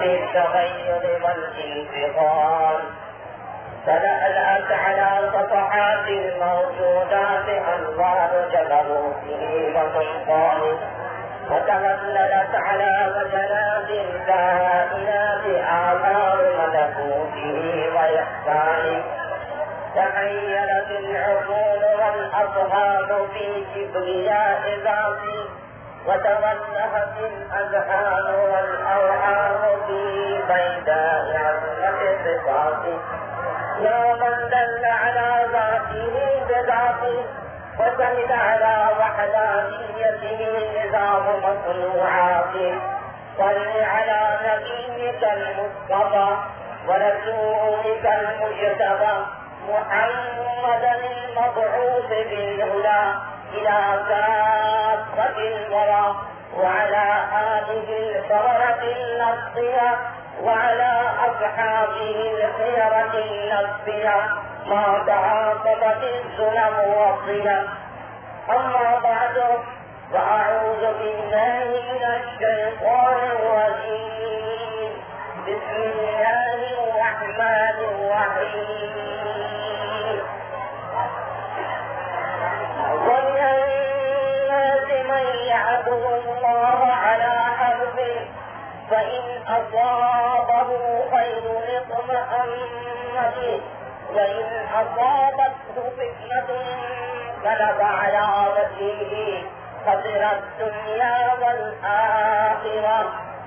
في التغير والانتقال تلألأت على صفحات الموجودات أنوار جبروته وسلطانه وتهللت على وجنات الكائنات آثار ملكوته وإحسانه تخيلت العقول والأصحاب في كبرياء ذاته وتولهت الأذهان والأوهام في بيداء عظمة صفاته يا من دل على ذاته بذاته وشهد على وحدانيته نظام مصنوعاته صل على نبيك المصطفى ورسولك المجتبى محمدا المبعوث بالهدى. إلى كافة الورى وعلى آله البررة النصية وعلى أصحابه الخيرة النصية ما تعاقبت السنن والصلة أما بعد فأعوذ بالله من الشيطان الرجيم. بسم الله الرحمن الرحيم. من يعبد الله على حرفه فإن أصابه خير اطمأن به وإن أصابته فتنة انقلب على وجهه خسر الدنيا والآخرة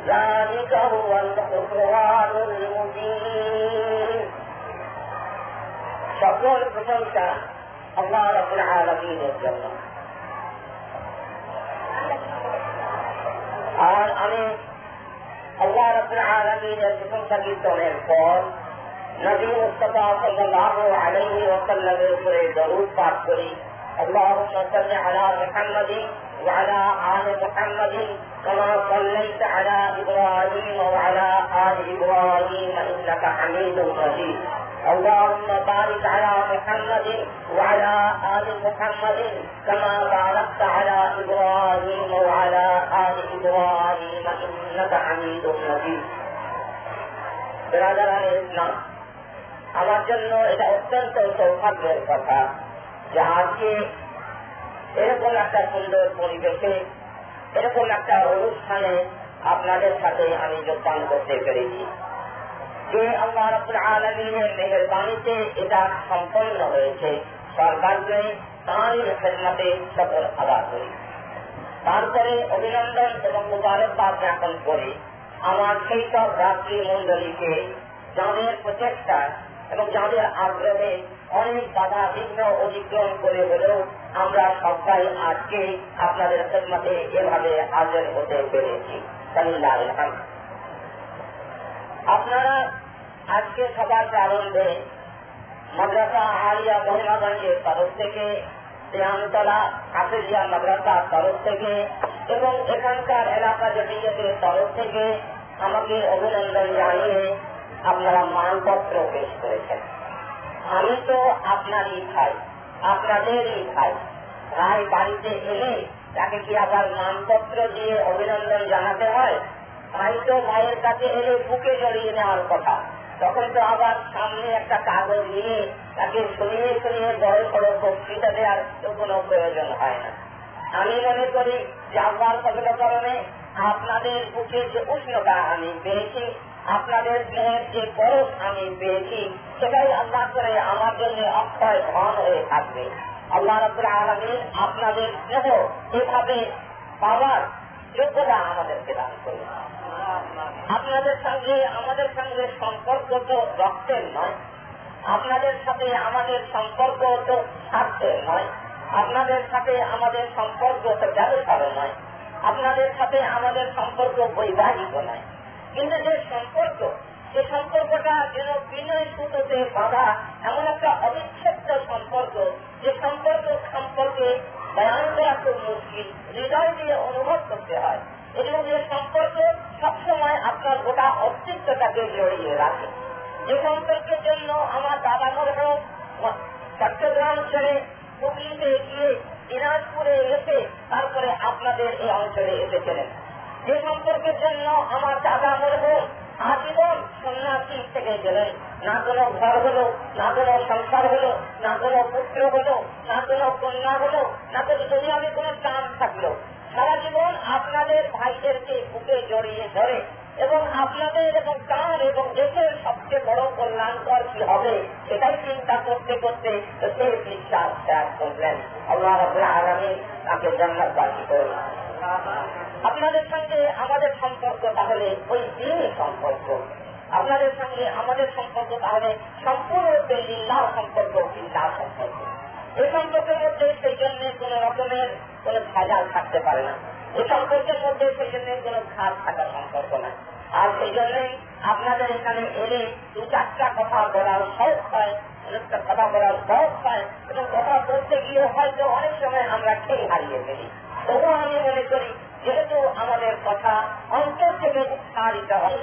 ذلك هو الخسران المبين সকল প্রশংসা আল্লাহ রবুল আলমিনের জন্য اور ہمیں اللہ رب العالمین نے حکم سبھی توحید کو نبی مصطفیٰ صلی اللہ علیہ وسلم پر درود پاک کری۔ اللهم صل على محمد وعلى آل محمد كما صليت على إبراهيم وعلى آل إبراهيم إنك حميد مجيد اللهم بارك على محمد وعلى آل محمد كما باركت على إبراهيم وعلى آل إبراهيم إنك حميد مجيد برادران الإسلام আমার জন্য এটা অত্যন্ত সৌভাগ্যের কথা যে আজকে এরকম একটা সুন্দর পরিবেশে এরকম একটা অনুষ্ঠানে আপনাদের সাথে আমি যোগদান করতে পেরেছি যে আল্লাহ রব্বুল আলমিনের মেহরবানিতে এটা সম্পন্ন হয়েছে। সরকারকে তাঁরই খেদমতে সফল আদায় করি। তারপরে অভিনন্দন এবং মুবারকবাদ জ্ঞাপন করে। আমার সেই সব রাত্রি মন্ডলীকে যাদের প্রচেষ্টায় এবং যাদের আগ্রহে অনেক বাধা বিঘ্ন অতিক্রম করে হলেও আমরা সবাই আজকে আপনাদের খেদমতে এভাবে হাজির হতে পেরেছি। আপনারা আজকে সবার প্রারম্ভে মাদ্রাসা আলিয়া মহিমাগঞ্জের তরফ থেকে দেহানতলা হাফেজিয়া মাদ্রাসার তরফ থেকে এবং এখানকার এলাকা জমিয়তের তরফ থেকে আমাকে অভিনন্দন জানিয়ে আপনারা মানপত্র পেশ করেছেন। আমি তো আপনারই ভাই, আপনাদেরই ভাই। ভাই বাড়িতে এলে তাকে কি আবার মানপত্র দিয়ে অভিনন্দন জানাতে হয়? ভাই তো ভাইয়ের কাছে এলে বুকে জড়িয়ে নেওয়ার কথা। তখন তো আবার সামনে একটা কাগজ নিয়ে তাকে শুনিয়ে শুনিয়ে বড় বড় বক্তৃতা দেওয়ার তো কোনো প্রয়োজন হয় না। আমি মনে করি যে আল্লাহর কারণে আপনাদের বুকে যে উষ্ণতা আমি পেয়েছি, আপনাদের স্নেহের যে পরশ আমি পেয়েছি, সেটাই আল্লাহ করে আমার জন্য অক্ষয় ধন হয়ে থাকবে। আল্লাহ রবুল আলমী আপনাদের স্নেহ এভাবে পাওয়ার যোগ্যতা আমাদেরকে দান করবে আপনাদের সঙ্গে আমাদের সঙ্গে সম্পর্ক তো রক্তের নয়। আপনাদের সাথে আমাদের সম্পর্ক তো স্বার্থের নয়। আপনাদের সাথে আমাদের সম্পর্ক তো ব্যবসারও নয়। আপনাদের সাথে আমাদের সম্পর্ক বৈবাহিক নয়। কিন্তু যে সম্পর্ক, যে সম্পর্কটা যেন বিনয় সুতোতে বাধা এমন একটা অবিচ্ছেদ্য সম্পর্ক, যে সম্পর্ক সম্পর্কে বয়ান করা খুব মুশকিল হৃদয় দিয়ে অনুভব করতে হয়। যে সম্পর্ক সবসময় আপনার গোটা অস্তিত্বটাকে জড়িয়ে রাখে। যে সম্পর্কের জন্য আমার দাদা মরহম চট্টগ্রাম ছেড়ে হুগলিতে গিয়ে দিনাজপুরে এসে তারপরে আপনাদের এই অঞ্চলে এসেছিলেন। যে সম্পর্কের জন্য আমার দাদা মরহম আজীবন সন্ন্যাসী থেকে গেলেন। না কোনো ঘর হলো, না কোনো সংসার হলো, না কোনো পুত্র হলো, না কোনো কন্যা হলো, না কোনো দুনিয়াতে কোনো চান থাকল সারা জীবন আপনাদের ভাইদেরকে বুকে জড়িয়ে ধরে এবং আপনাদের এবং তার এবং দেশের সবচেয়ে বড় কল্যাণকর কি হবে, সেটাই চিন্তা করতে করতে সে বিশ্বাস ত্যাগ করলেন আল্লাহ তাকে জন্মবাসী করলেন আপনাদের সঙ্গে আমাদের সম্পর্ক তাহলে ওই দিনই সম্পর্ক। আপনাদের সঙ্গে আমাদের সম্পর্ক তাহলে সম্পূর্ণরূপে লিল্লার সম্পর্ক চিন্তার সম্পর্ক। এই সম্পর্কের মধ্যে সেই জন্য কোন রকমের কোন ভেজাল থাকতে পারে না। এই সম্পর্কের মধ্যে সেই কোন খাস থাকার সম্পর্ক না আর সেই জন্যই আপনাদের এখানে এলে দু চারটা কথা বলার শখ হয় অনেকটা কথা বলার শখ হয়, এবং কথা বলতে গিয়ে হয়তো অনেক সময় আমরা খেয়ে হারিয়ে ফেলি। তবুও আমি মনে করি, যেহেতু আমাদের কথা অন্তর থেকে উৎসাহিত হয়,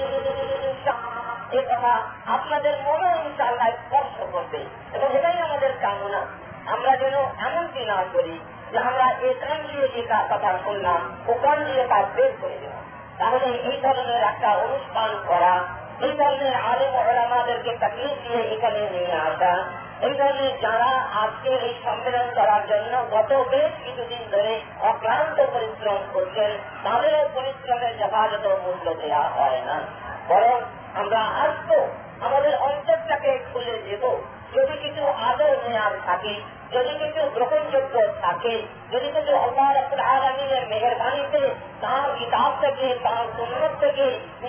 এ কথা আপনাদের মনে ইনশাল্লাহ স্পর্শ করবে, এবং এটাই আমাদের কামনা। আমরা যেন এমনটি না করি আমরা এ কান দিয়ে যে কথা শুনলাম ও কান দিয়ে তা বের করে তাহলে এই ধরনের একটা অনুষ্ঠান করা, এই ধরনের আলেম ওলামাদেরকে তাকলিফ দিয়ে এখানে নিয়ে আসা, এই ধরনের যারা আজকে এই সম্মেলন করার জন্য গত বেশ কিছুদিন ধরে অক্লান্ত পরিশ্রম করছেন, তাদের পরিশ্রমের যথাযথ মূল্য দেওয়া হয় না। বরং আমরা আসব, আমাদের অন্তরটাকে খুলে দেব। যদি কিছু আদর নেয়ার থাকে, যদি কিছু গ্রহণযোগ্য থাকে, যদি কিছু আল্লাহ মেহরবানিতে তার কিতাব থেকে, তার সুন্নত থেকে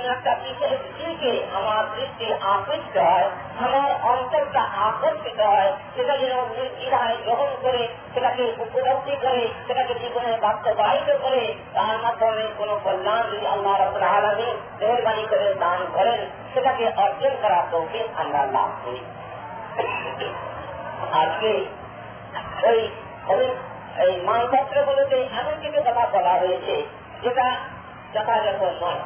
একটা বিশেষ দিকে আমার দৃষ্টি আকৃষ্ট হয়, আমার অন্তরটা আকর্ষিত হয়, সেটা যেন নির্দ্বিধায় গ্রহণ করে, সেটাকে উপলব্ধি করে, সেটাকে জীবনে বাস্তবায়িত করে, তার মাধ্যমে কোন কল্যাণ যদি আল্লাহ রব্বুল আলমী মেহরবানি করে দান করেন, সেটাকে অর্জন করার তৌফিক আমরা লাভ করি। আজকে ওই এই মানপত্রগুলোতে এমন কিছু কথা বলা হয়েছে, যেটা যথাযথ নয়।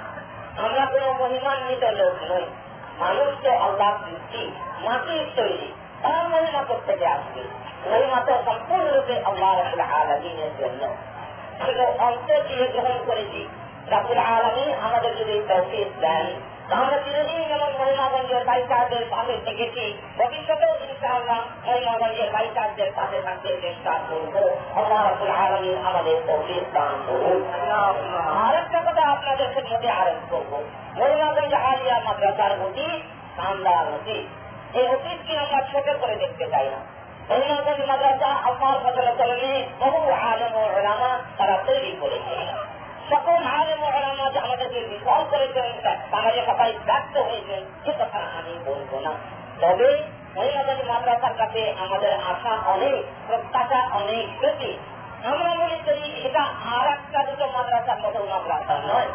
আমরা কোন মহিমান্বিত লোক নই। মানুষ তো আল্লাহ সৃষ্টি মাটির তৈরি, তার মহিমা থেকে আসবে। মহিমা তো সম্পূর্ণরূপে আল্লাহ রাবুল আলমিনের জন্য। সেটা অন্তর দিয়ে গ্রহণ করেছি। রাবুল আলমী আমাদের যদি তৌফিক দেন আমরা চিরদিন যেমন মহিমাগঞ্জের বাইকারদের পাশে থেকেছি। ভবিষ্যতেও ইনশাআল্লাহ মহিমাগঞ্জের বাইকারদের পাশে থাকতে চেষ্টা করব। আল্লাহ রাবুল আমাদের আরেকটা কথা আপনাদের মধ্যে আরোপ করব। মহিমাগঞ্জ আলিয়া মাদ্রাসার অতি শানদার অতীত। এই অতীতকে আমরা ছোট করে দেখতে চাই না? মহিমাগঞ্জ মাদ্রাসা আল্লাহর ফজল কলমে বহু আলম ও ওলামা তারা তৈরি করেছে। সকল আলেম ওলামা যে আমাদেরকে বিফল করেছেন তারা সবাই ব্যর্থ হয়েছেন সে কথা আমি বলব না। তবে মহিলাদের মাদ্রাসার কাছে আমাদের আশা অনেক, প্রত্যাশা অনেক বেশি আমরা মনে করি এটা আর একটা দুটো মাদ্রাসার মতো মাদ্রাসা নয়।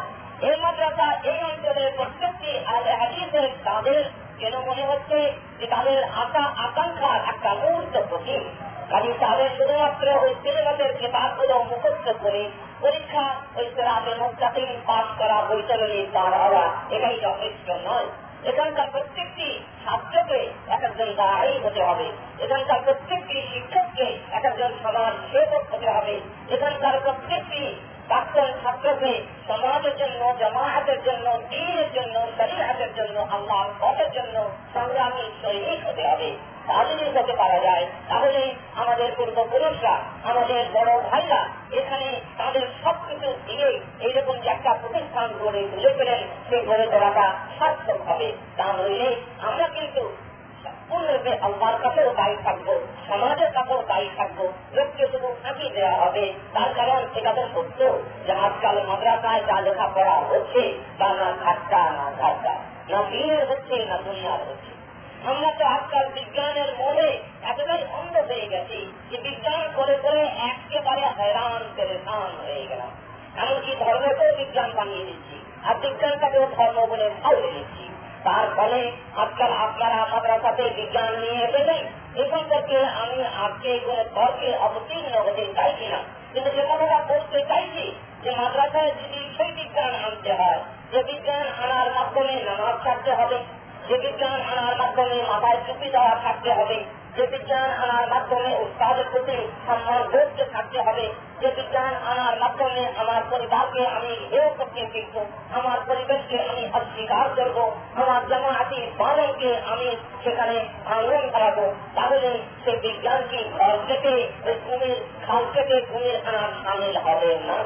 এই মাদ্রাসা এই অঞ্চলের প্রত্যেকটি হাদিসের তাদের যেন মনে হচ্ছে যে তাদের আশা, আকাঙ্ক্ষার একটা মুহূর্ত প্রতীক কাজে তাদের শুধুমাত্র ওই সিলেবাসের কেতাবগুলো মুখস্থ করে পরীক্ষা ওই সেরাতের মুস্তাকিম পাশ করা বৈশালী তার হওয়া এটাই যথেষ্ট নয়। এখানকার প্রত্যেকটি ছাত্রকে এক একজন দাঁড়াই হতে হবে। এখানকার প্রত্যেকটি শিক্ষককে এক একজন সমাজ সেবক হতে হবে। এখানকার প্রত্যেকটি প্রাক্তন ছাত্রকে সমাজের জন্য, জামায়াতের জন্য, দিনের জন্য শরীরের জন্য আল্লাহ পথের জন্য সংগ্রামী সৈনিক হতে হবে। তা হতে পারা যায়, তাহলে আমাদের পূর্বপুরুষরা, আমাদের বড় ভাইরা এখানে তাদের সবকিছু দিয়ে এইরকম যে একটা প্রতিষ্ঠান গড়ে তুলে ফেলেন, সেই গড়ে তোলাটা সার্থক হবে। তা নইলে আমরা কিন্তু সম্পূর্ণরূপে আল্লাহর কাছেও দায়ী থাকব, সমাজের কাছেও দায়ী থাকব, লোককে শুধু ফাঁকি দেওয়া হবে। তার কারণ এটা তো সত্য যে আজকাল মাদ্রাসায় যা লেখাপড়া হচ্ছে, তা না ঠাট্টা না ঠাট্টা। না দিনের হচ্ছে, না দুনিয়ার হচ্ছে। আমরা তো আজকাল বিজ্ঞানের মোড়ে এতটাই অন্ধ হয়ে গেছি যে বিজ্ঞান করে করে একেবারে হয়রান, পেরেশান হয়ে গেলাম। এমনকি ধর্মকেও বিজ্ঞান বানিয়ে দিচ্ছি। আর বিজ্ঞানটাকেও ধর্ম বলে খাওয়ে দিচ্ছি। তার ফলে আজকাল আপনারা আমাদের সাথে বিজ্ঞান নিয়ে এসেছেন এখান থেকে আমি আজকে কোনো তর্কে অবতীর্ণ হতে চাইছি না। কিন্তু যে কথাটা বলতে চাইছি যে মাদ্রাসায় যদি সেই বিজ্ঞান আনতে হয়, যে বিজ্ঞান আনার মাধ্যমে নামাজ ছাড়তে হবে, যে বিজ্ঞান আনার মাধ্যমে মাথায় চুপি দেওয়া থাকতে হবে যে বিজ্ঞান আনার মাধ্যমে উৎপাদের প্রতি সম্মান বোধকে থাকতে হবে, যে বিজ্ঞান আনার মাধ্যমে আমার পরিবারকে আমি হেয় করতে শিখব, আমার পরিবেশকে আমি অস্বীকার করব, আমার জামাতি বালনকে আমি সেখানে ভাঙন করাবো তাহলে সে বিজ্ঞান ঘর থেকে কুমির খাল থেকে কুমির আনার সামিল হবে না?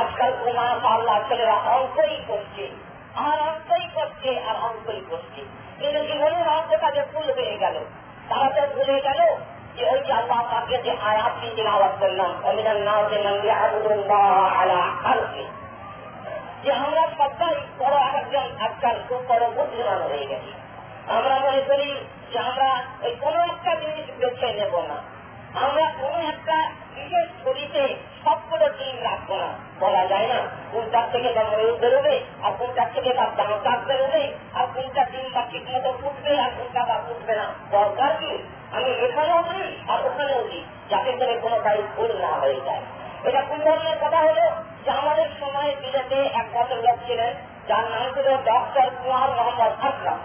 আজকাল কুমার পাল্লা ছেলেরা অঙ্কই করছে, আর অঙ্কই করছে, আর অঙ্কই করছে। কিন্তু জীবনের অঙ্ক কাজে ভুল হয়ে গেল। তারা তো ভুলে গেল যে ওই যে আল্লাহ পাকে যে আয়াতটি তিলাওয়াত করলাম অমিনান নাও যে নন্দী আবুদুল্লাহ আলা খালকে যে আমরা সবাই বড় একজন আজকাল খুব বড় বুদ্ধিমান হয়ে গেছি আমরা মনে করি যে আমরা ওই কোনো একটা জিনিস বেছে নেব না আমরা কোনো একটা বিশেষ ছবিতে সবগুলো টিম রাখব না বলা যায় না কোনটার থেকে বা ময়ূর বেরোবে আর কোনটার থেকে বা দাঁতার বেরোবে আর কোনটা টিম বা ঠিক মতো ফুটবে আর কোনটা বা ফুটবে না দরকার কি আমি এখানেও দিই আর ওখানেও দিই যাতে করে কোনো কাজ ভুল না হয়ে যায়। এটা কোন ধরনের কথা হলো যে আমাদের সময়ে বিলেতে এক ভদ্রলোক ছিলেন, যার নাম ছিল ডক্টর কুমার মোহাম্মদ আকরাম।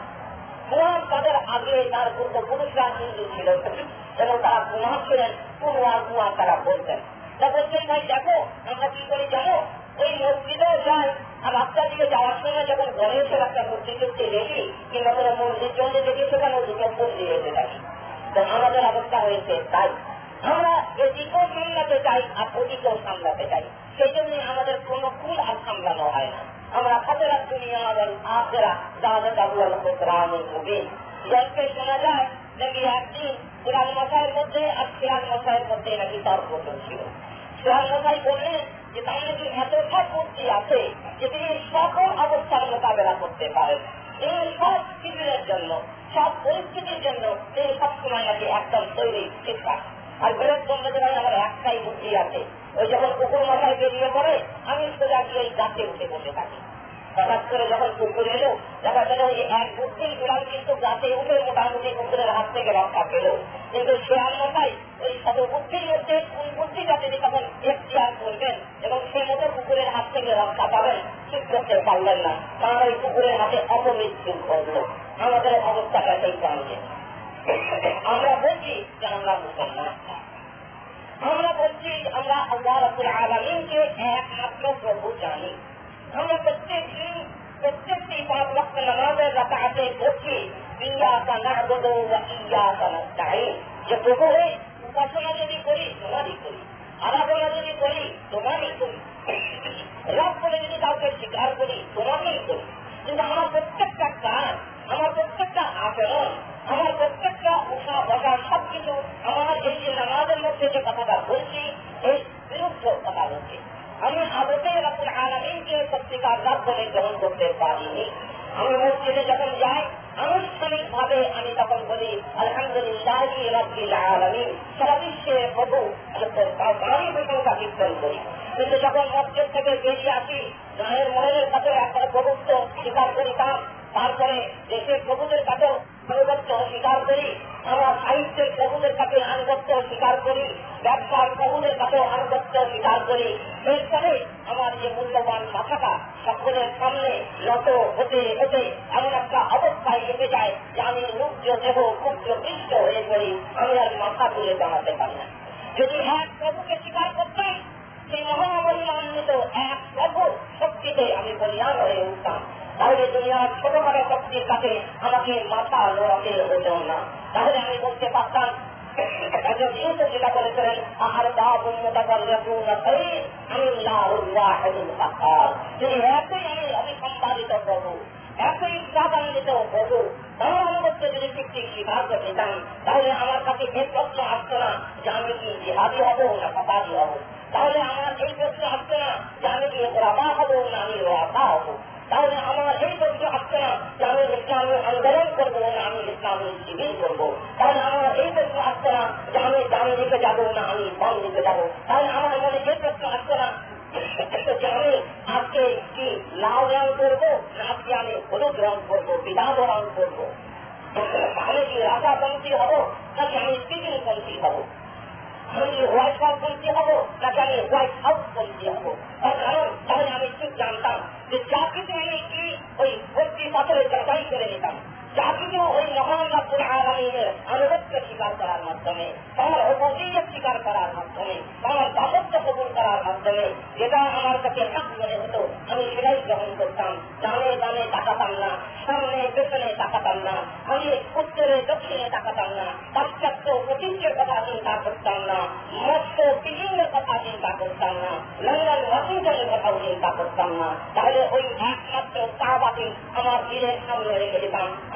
কুমার তাদের আগে তার পূর্বপুরুষরা হিন্দু ছিল, এবং তারা কুমার ছিলেন। কুমার কুমার তারা বলতেন। তা বলছেন ভাই, দেখো, আমরা কি করি জানো? ওই মসজিদেও যাই আর রাস্তা দিয়ে যাওয়ার সময় যখন গণেশের একটা মূর্তি চলতে দেখি কিংবা কোনো মন্দির জন্য দেখি সেখানে দুটো ফুল দিয়ে যেতে থাকি আমাদের অবস্থা হয়েছে, তাই আমরা এদিকেও সামলাতে চাই আর ওদিকেও সামলাতে চাই। সেই জন্য আমাদের কোন ফুল আর সামলানো হয় না। আমরা খাতেরা দুনিয়া এবং আখেরা দাদা দাবুয়াল কোরআনের মুবিন গল্পে শোনা যায় নাকি একদিন কোরআন মশাইয়ের মধ্যে আর সিরাজ মশাইয়ের মধ্যে নাকি তর্ক চলছিল সিরাজ মশাই বললেন যে, তার নাকি এত সব বুদ্ধি আছে যে তিনি সকল অবস্থার মোকাবেলা করতে পারেন। এই সব শিবিরের জন্য সব পরিস্থিতির জন্য তিনি সবসময় নাকি একদম তৈরি, ঠিকঠাক। আর বিরোধ বন্ধুদের আমার একটাই বুদ্ধি আছে, ওই যখন কুকুর মাথায় বেরিয়ে পড়ে, আমি সোজা গিয়ে ওই গাছে উঠে বসে থাকি। হঠাৎ করে যখন কুকুর এলো, দেখা গেল ওই এক বুদ্ধির বিড়াল কিন্তু গাছে উঠে মোটামুটি কুকুরের হাত থেকে রক্ষা পেল। কিন্তু শেয়াল মশাই ওই শত বুদ্ধির মধ্যে কোন বুদ্ধিটা তিনি তখন এখতিয়ার করবেন এবং সে মতো কুকুরের হাত থেকে রক্ষা ঠিক করতে পারলেন না। কারণ ওই কুকুরের হাতে অপমৃত্যু ঘটলো আমাদের অবস্থাটা সেই সঙ্গে আমরা বলছি যে আমরা মুসলমান। আমরা বলছি, আমরা আল্লাহ রবুল আলমিনকে একমাত্র প্রভু জানি। আমরা প্রত্যেক দিন, প্রত্যেকটি পাঁচ লক্ষ নামাজের রাকাতে বলছি ইয়া কা নাবদ ইয়া কা নাস্তাইন যে প্রভু উপাসনা যদি করি, তোমারই করি। আরাধনা যদি করি, তোমারই করি। রব বলে যদি কাউকে স্বীকার করি তোমাকেই করি কিন্তু আমার প্রত্যেকটা কাজ আমার প্রত্যেকটা আচরণ, আমার প্রত্যেকটা উঠা বসা সবকিছু, আমার এই যে নামাজের মধ্যে যে কথাটা বলছি, এই বিরুদ্ধ কথা বলছি। আমি আদতে রকুল আলমিনকে সত্যিকার রাত বলে গ্রহণ করতে পারিনি। আমি মসজিদে যখন যাই আনুষ্ঠানিক ভাবে আমি তখন বলি, আলহামদুলিল্লাহ রব্বিল আলমিন। সারা বিশ্বের প্রভু তারই প্রশংসা কীর্তন করি। কিন্তু যখন মসজিদ থেকে বেরিয়ে আসি, গায়ের মনের কাছে একটা প্রভুত্ব স্বীকার করিতাম। তারপরে দেশের প্রভুদের কাছেও আনুগত্য স্বীকার করি, আমার সাহিত্যের প্রভুদের কাছে আনুগত্য স্বীকার করি, ব্যবসার প্রভুদের কাছেও আনুগত্য স্বীকার করি। এরপরে আমার যে মূল্যবান মাথাটা সকলের সামনে নত হতে হতে এমন একটা অবস্থায় এসে যায় যে আমি মুগ্ধ দেহ ক্ষুদ্র পৃষ্ঠ হয়ে পড়ি। আমি আর মাথা তুলে দাঁড়াতে পারি না। যদি এক প্রভুকে স্বীকার করতাম সেই মহামহিমান্বিত এক প্রভু শক্তিতে আমি বলিয়ান হয়ে উঠতাম তাহলে দুনিয়ার ছোটখাটো শক্তির কাছে আমাকে মাথা লড়াতে হতো না তাহলে আমি বলতে পারতাম আমার কাছে আসতো না যে আমি কি জিহাদি হব না পাপাদি হব? তাহলে আমার এই প্রশ্ন আসতো না যে কি রাবা হব না আমি রাবা হব? তাহলে আমার এই প্রশ্ন আসছে না যে আমি ইসলামী আন্দোলন করব না আমি ইসলামী শিবির করব? তাহলে আমার এই প্রশ্ন আসছে না যে আমি ডান দিকে যাব না আমি বাম দিকে যাব? তাহলে আমার মনে এই প্রশ্ন আসছে না আমি আজকে কি লাল রং করব না আজকে আমি হলুদ রং করব বিধান রং করব? আমি কি রাজাপন্থী হব নাকি আমি স্পিকিং পন্থী হব? আমি হোয়াইট হাউস বলতে হব নাকি আমি হোয়াইট হাউস বলতে হব। তার কারণ, তাহলে আমি ঠিক জানতাম যে যা আমি কি ওই ভর্তি পাথরে যাচাই করে নিতাম। কিছু ওই মহান আনুগত্য স্বীকার করার মাধ্যমে তার অপদিয়ত স্বীকার করার মাধ্যমে তার দাসত্ব কবুল করার মাধ্যমে যেটা আমার কাছে হাত মনে হতো, আমি সেটাই গ্রহণ করতাম। ডানে দানে তাকাতাম না, সামনে পেছনে তাকাতাম না, আমি উত্তরে দক্ষিণে তাকাতাম না, পাশ্চাত্য প্রতিষ্ঠের কথা চিন্তা করতাম না মস্ত পিকিংয়ের কথা চিন্তা করতাম না, লন্ডন ওয়াশিংটনের কথাও চিন্তা করতাম না। তাহলে ওই একমাত্র কাবাকে আমার দিনের সামনে রেখে দিতাম।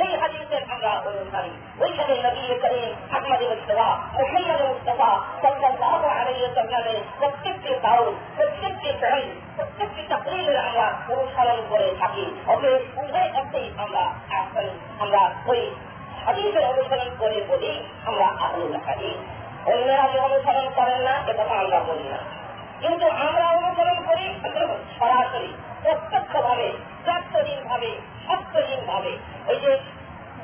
সেই হাদিসের আমরা অনুসারী। ওইখানে নবী করিম আহমদ মুস্তফা মোহাম্মদ মুস্তফা সাল্লাল্লাহু আলাইহি ওয়াসাল্লামের প্রত্যেকটি দাও প্রত্যেকটি ফেল প্রত্যেকটি তাকরীরের আমরা অনুসরণ করে থাকি। ওকে উভয় অর্থেই আমরা এখন আমরা ওই হাদিসের অনুসরণ করে বলি, আমরা আহুল হাদিস অন্যরা যে অনুসরণ করেন না, এ কথা আমরা বলি না। কিন্তু আমরা অনুসরণ করি, সরাসরি। প্রত্যক্ষ ভাবে চর্তহীন ভাবে সত্যহীন ভাবে ওই যে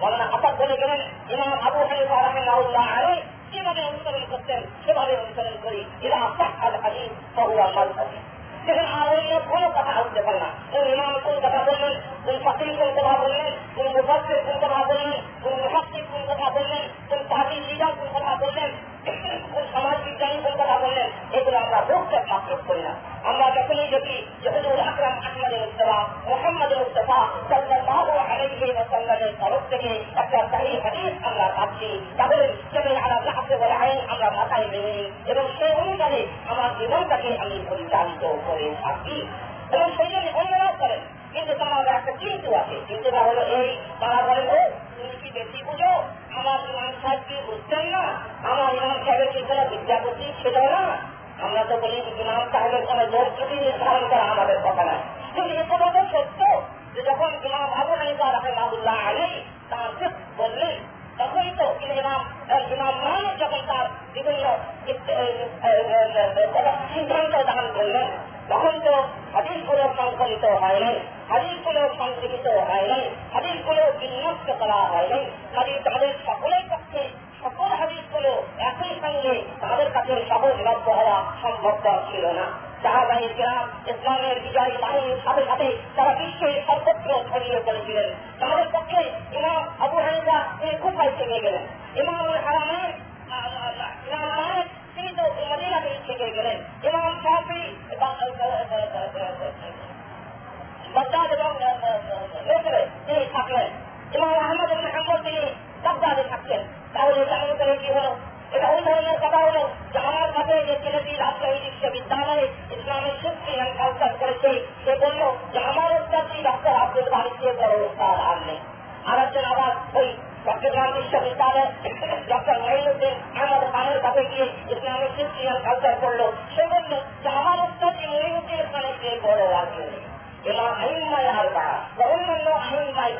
মৌলানা আসাদ বলে গেলেন, ইমাম আবু হানিফা রাহিমাহুল্লাহ আরে যেভাবে অনুসরণ করতেন, সেভাবে অনুসরণ করি। এরা আসাদ হাদিস বহু মালহাদিস সেখানে আর অন্য কোনো কথা আসতে পারে না কোন ইমাম কোন কথা বললেন কোন ফাকির কোন কথা বললেন কোন মুফাসির কোন কথা বললেন কোন মুফাসির কোন কথা বললেন কোন তাহির লিডার কোন কথা বললেন কোন সমাজ বিজ্ঞানী কোন কথা বললেন এগুলো আমরা রোগটা মাত্র করি না আমরা যখনই দেখি যে হুজুর আকরাম আহমদ মুস্তফা মোহাম্মদ মুস্তফা সাল্লাল্লাহু আলাইহি ওয়াসাল্লামের তরফ থেকে একটা সহি হাদিস আমরা পাচ্ছি তাহলে সেখানে আলা লাহসে ওয়াল আইন মেনে এবং সেই অনুযায়ী আমার জীবনটাকে আমি পরিচালিত করে থাকি। এবং সেই জন্য অন্যরাও করেন, কিন্তু তারা একটা কিন্তু আছে। চিন্তুটা হলো এই তারা বলেন ও, তুমি কি বেশি বুঝো? আমার ইমাম সাহেব কি বুঝতেন না? আমার ইমাম সাহেবের কি কোনো বিদ্যাপতি ছিল না? আমরা তো বলি, ইমাম সাহেবের কোনো লোক ত্রুটি নির্ধারণ করা আমাদের কথা নয়। কিন্তু এ কথা তো সত্য যে যখন ইমাম আবু হানিফা রাহেমাহুল্লাহ আলী তার বললেন তখনই তো ইমাম ইমাম মালিক যখন তার বিভিন্ন সিদ্ধান্ত দান করলেন তখন তো হাদিসগুলো সংকলিত হয় নাই হয় নাই হাদিসগুলো বিন্যস্ত করা হয় নাই হাদিস তাদের সকলের পক্ষে সকল হাদিসগুলো একই সঙ্গে তাদের কাছে সহজ লভ্য হওয়া সম্ভবপর ছিল না সাহাবাহির গ্রাম ইসলামের বিজয়ী বাহিনীর সাথে সাথে তারা বিশ্বের সর্বত্র ছড়িয়ে পড়েছিলেন তাদের পক্ষে ইমাম আবু হানিফা তিনি কোথায় থেকে গেলেন? হারামের, ইমাম মালিক তিনি তো মদিনাতে থেকে গেলেন। ইমাম শাফি বাগদাদ এবং তিনি থাকলেন। ইমাম আহমদ তিনি বাগদাদে থাকতেন। তাহলে কেমন কি হলো? এটা ওই ধরনের কথা হলো যে আমার কাছে যে ছেলেটি রাজশাহী বিশ্ববিদ্যালয়ে ইসলামিক শিক্ষি কালচার করেছে, সে বলল যে আমার উত্তরটি ডক্টর আব্দুল চেয়ে বড় উত্তাদ আর নেই। আর একজন আবার ওই চট্টগ্রাম বিশ্ববিদ্যালয়ে ডক্টর মহিনুদ্দিন আহমদ খানের কাছে গিয়ে ইসলামিক শিক্ষি কালচার করল, সে বলল যে আমার উত্তরটি মহিনুদ্দিন খানের চেয়ে বড় আর নেই এবং আহিমায় আর বা অন্যান্য আহিমায়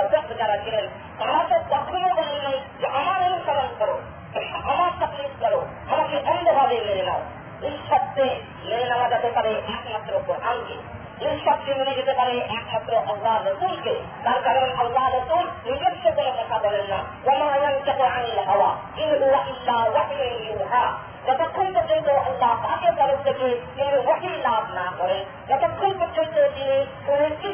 অধ্যক্ষ যারা ছিলেন, তারা তো কখনো বলেন নাই যে আমার অনুসরণ করো আমার তাকলিফ করো আমাকে অন্ধভাবে মেনে নাও নিঃশব্দে মেনে নেওয়া যেতে পারে একমাত্র কোরআনকে নিঃশব্দে মেনে যেতে পারে একমাত্র আল্লাহ রসুলকে। তার কারণ আল্লাহ রসুল নিজস্ব কোনো কথা বলেন না। ওমায়ন চক্র আনিল হওয়া, ইন ইল্লা ওয়াহিয়ুন ইউহা। যতক্ষণ পর্যন্ত আল্লাহ তাকে তরফ থেকে তিনি ওয়াহি লাভ না করেন যতক্ষণ পর্যন্ত তিনি সুনির্দিষ্ট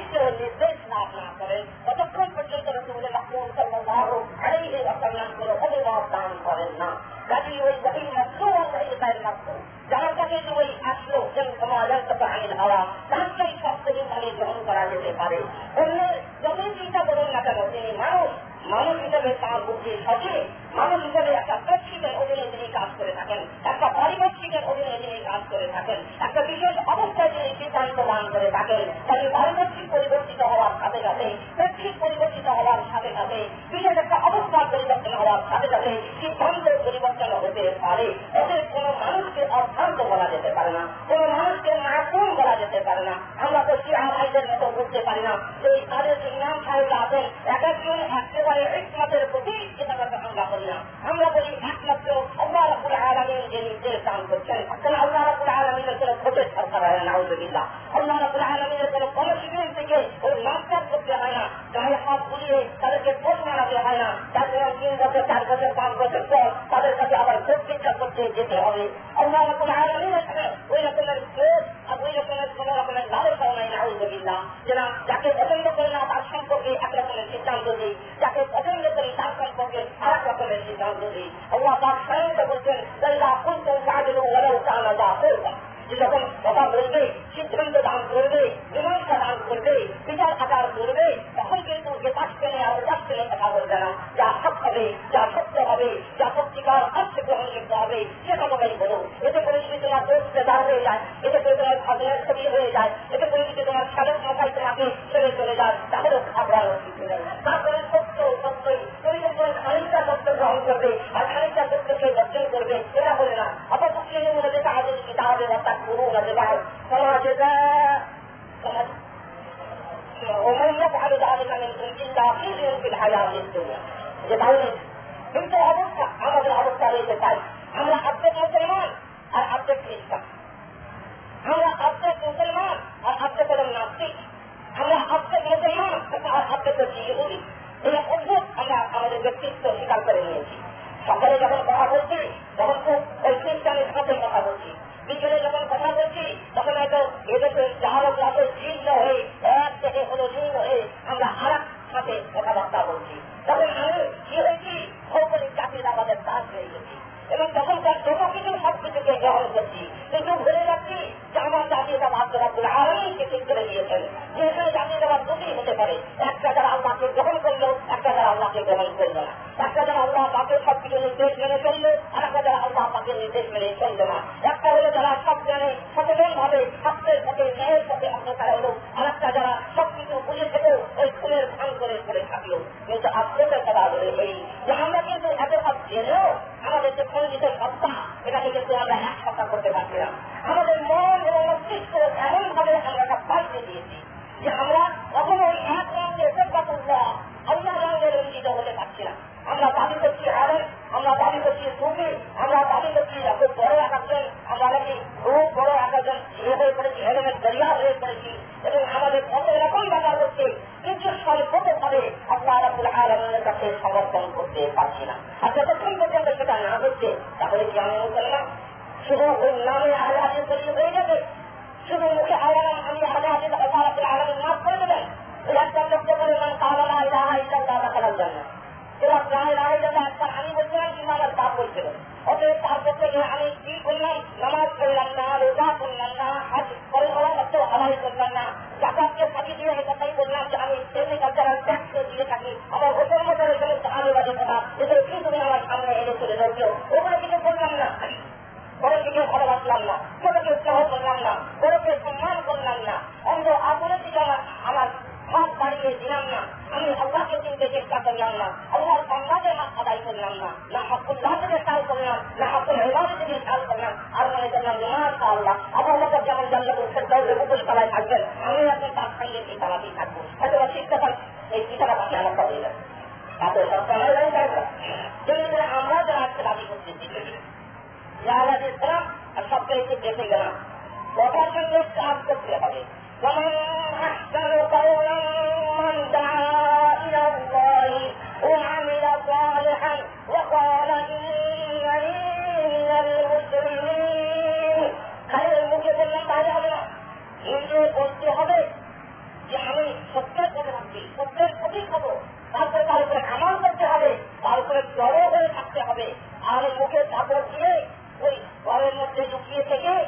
দিয়ে ওই ঘরের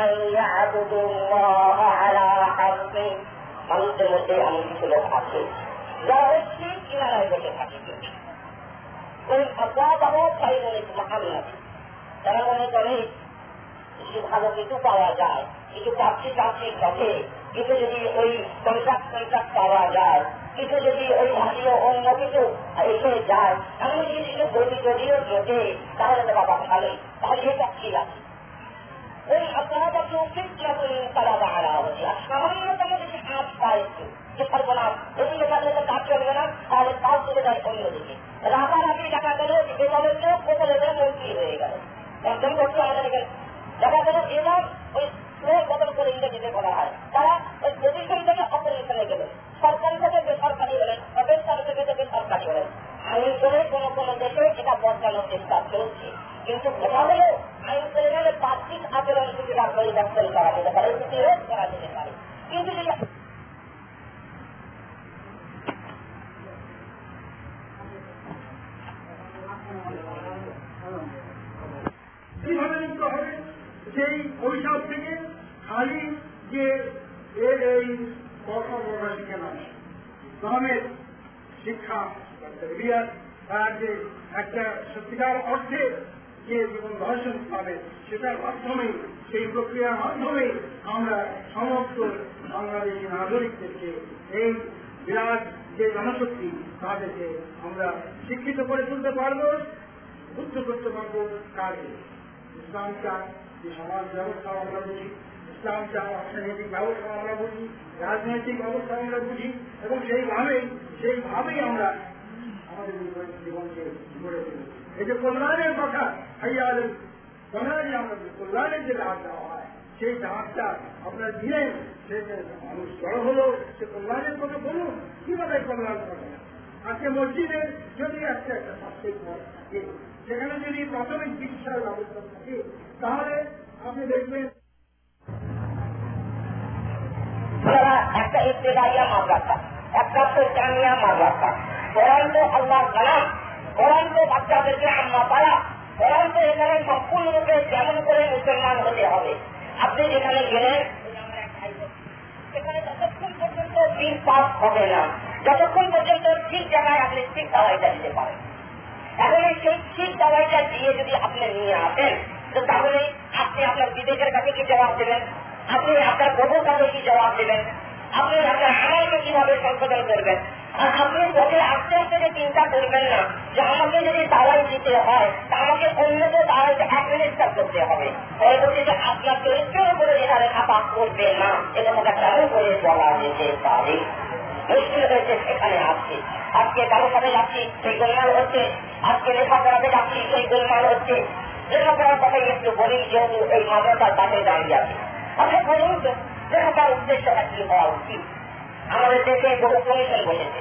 الناس من يعبد الله على حرف মানুষের মধ্যে এমন কিছু লোক আছে যারা হচ্ছে কিনারায় বসে থাকে ওই আল্লাহ খাইরুল মোহাম্মদ তারা মনে করে কিছু ভালো কিছু পাওয়া যায় কিছু পাচ্ছি পাচ্ছি ঘটে কিছু যদি ওই কন্ট্রাক্ট কন্ট্রাক্ট পাওয়া যায় কিছু যদি ওই জাতীয় অন্য কিছু এসে যায় এমন যদি কিছু গতি যদিও ঘটে তাহলে তো বাবা ভালোই তাহলে এটা কি আছে ওই আপনারা উচিত তারা দাঁড়া সামান্যতম যদি হাত পায় যে সর্বনাশ এদিকে থাকলে তো কাজ চলবে না, তাহলে কাজ চলে যায় অন্যদিকে রাতারাতি দেখা গেল এভাবে চোখ বোতলে মন্ত্রী গেল। একদম করতে আমাদের এখানে দেখা গেল এবার ওই স্লোর বদল করে ইংরেজিতে বলা হয়। তারা ওই গেলেন সরকারি থেকে বেসরকারি হলেন বেসরকারি থেকে থেকে সরকারি হলেন। কোন কোন দেশে এটা বদলানোর চেষ্টা চলছে। কিন্তু কথা হলো আইন গেলে বাহ্যিক আচরণ কিছুটা পরিবর্তন করা যেতে পারে প্রতিরোধ করা যেতে পারে। কিন্তু সেই অভিশাপ থেকে খালি যে এই ইসলামের শিক্ষা তার যে একটা সত্যিকার অর্থে যে জীবন দর্শন পাবে, সেটার মাধ্যমে সেই প্রক্রিয়ার মাধ্যমে আমরা সমস্ত বাংলাদেশি নাগরিকদেরকে এই বিরাট যে জনশক্তি তাদেরকে আমরা শিক্ষিত করে তুলতে পারব বুদ্ধ করতে পারব কাজে ইসলাম চান যে সমাজ ব্যবস্থা আমরা বুঝি, ইসলাম চান অর্থনৈতিক ব্যবস্থা আমরা বুঝি, রাজনৈতিক ব্যবস্থা আমরা বুঝি, এবং সেইভাবেই সেইভাবেই আমরা আমাদের জীবনকে গড়ে তুলি এই যে কল্যাণের কথা হাইয়াল কল্যাণে আমরা কল্যাণের যে ডাক দেওয়া হয় সেই ডাকটা আপনারা দিলেন সে মানুষ জড় হলো সে কল্যাণের কথা বলুন কীভাবে কল্যাণ করে আজকে মসজিদে যদি একটা একটা পথ থাকে সেখানে যদি প্রাথমিক চিকিৎসার ব্যবস্থা থাকে তাহলে আপনি দেখবেন একটা ইত্তেদাইয়া মাদ্রাসা একটা জামিয়া মাদ্রাসা কোরআন তো আল্লাহ কালাম কোরআন বাচ্চাদেরকে আম্মা পায়া কোরআন এখানে সম্পূর্ণরূপে যেমন করে মুসলমান হতে হবে। আপনি যেখানে গেলেন যতক্ষণ পর্যন্ত ঠিক জায়গায় আপনি ঠিক দাওয়াইটা দিতে পারেন। এখন সেই ঠিক দাওয়াইটা দিয়ে যদি আপনি নিয়ে আসেন, তো তাহলে আপনি আপনার বিবেকের কাছে কি জবাব দেবেন? আপনি আপনার প্রভুর কাছে কি জবাব দেবেন? আপনি আপনার আমাকে কীভাবে সংশোধন করবেন? আপনি বসে আস্তে আস্তে যে চিন্তা করবেন না, যে আমাকে যদি দাওয়াই দিতে হয় তা আমাকে অন্যকে দাওয়াইতে অ্যাডমিনিস্টার করতে হবে। পরবর্তীতে আপনার চরিত্রের উপরে যেটা লেখাপাক করবে না, এটা কথা কেমন করে বলা যেতে পারে। মুশকিল হয়েছে সেখানে আসছে। আজকে কারও সাথে যাচ্ছি, সেই গোলমাল হচ্ছে। আজকে লেখাপড়াতে যাচ্ছি, সেই গোলমাল হচ্ছে। লেখাপড়ার কথাই একটু বলি, যেহেতু এই মাদ্রাসার পাশে দাঁড়িয়ে আছে। আচ্ছা বলুন তো, লেখাপড়ার উদ্দেশ্যটা কি হওয়া উচিত? আমাদের দেশে বহু কমিশন বসেছে।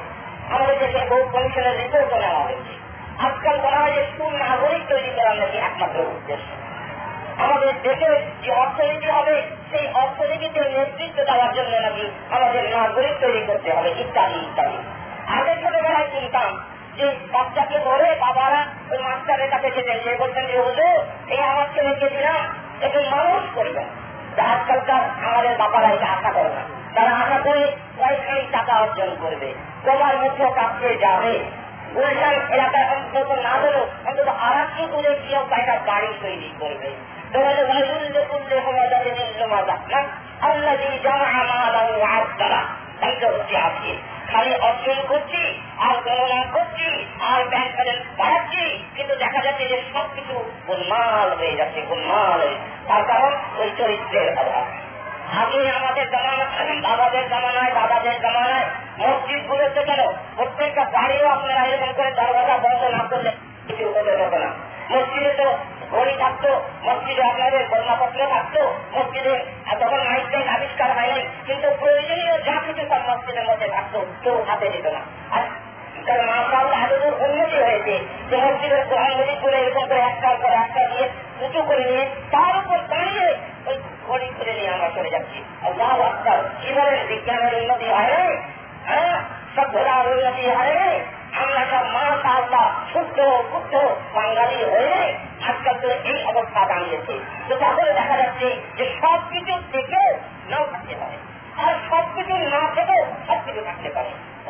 আমাদের দেশে বহু কমিশনের রিপোর্টও নেওয়া হয়েছে। আজকাল বলা হয় যে সুনাগরিক তৈরি করা নাকি একমাত্র উদ্দেশ্য। আমাদের দেশের যে অর্থনীতি হবে, সেই অর্থনীতিতে নেতৃত্ব দেওয়ার জন্য নাকি আমাদের নাগরিক তৈরি করতে হবে, ইত্যাদি ইত্যাদি। আগে ছোটবেলায় শুনতাম যে বাচ্চাকে ধরে বাবারা ওই মাস্টারের কাছে যেতেন যে বলছেন যে, হুজুর, এই আমার ছেলেকে দিলাম একে মানুষ করবেন আজকালকার আমাদের বাবারা এটা আশা করে না। তারা আশা করে কয়েকখানি টাকা অর্জন করবে। তোমার মুখ্য কাছে যাবে। গুলশান এলাকায় অন্তত না হলেও অন্তত আর একটু দূরে কেউ কয়েকটা বাড়ি তৈরি করবে। আজকে খালি অর্জন করছি, আর গণনা করছি, আর ব্যাংক ব্যালেন্স বাড়াচ্ছি, কিন্তু দেখা যাচ্ছে যে সবকিছু গোলমাল হয়ে যাচ্ছে, গোলমাল হয়ে। তার কারণ ওই চরিত্রের অভাব। আগে আমাদের জামানা বাবাদের জামানায়, দাদাদের জামানায়, মসজিদ গুলোতে কেন? প্রত্যেকটা বাড়িও আপনারা এরকম করে দরজা বন্ধ না করলে কিছু হতে পারবে না। মসজিদে তো ঘড়ি থাকতো, মসজিদে আপনাদের কর্মপত্র থাকতো, মসজিদে তখন মাইক আবিষ্কার হয়নি কিন্তু প্রয়োজনীয় যা কিছু সব মসজিদের মধ্যে থাকতো, কেউ হাতে দিত না। আর কারণ মাসাল এতদূর উন্নতি হয়েছে। যে মসজিদের কোরআন মজিদ করে এরকম করে একটার পর একটা দিয়ে উঁচু করে নিয়ে তার উপর দাঁড়িয়ে ওই ঘড়ি খুলে নিয়ে আমরা চলে যাচ্ছি। আল্লাহ আজকাল জীবনের বিজ্ঞানের উন্নতি হয় হ্যাঁ? উন্নতি হয় আমরা সব শুদ্ধ বাঙালি হয়ে আজকাল তো এই অবস্থা দাঁড়িয়েছে। তো তাহলে দেখা যাচ্ছে যে সব কিছু থেকেও নাও থাকতে পারে। আর সব কিছু না থেকে সব কিছু থাকতে পারে।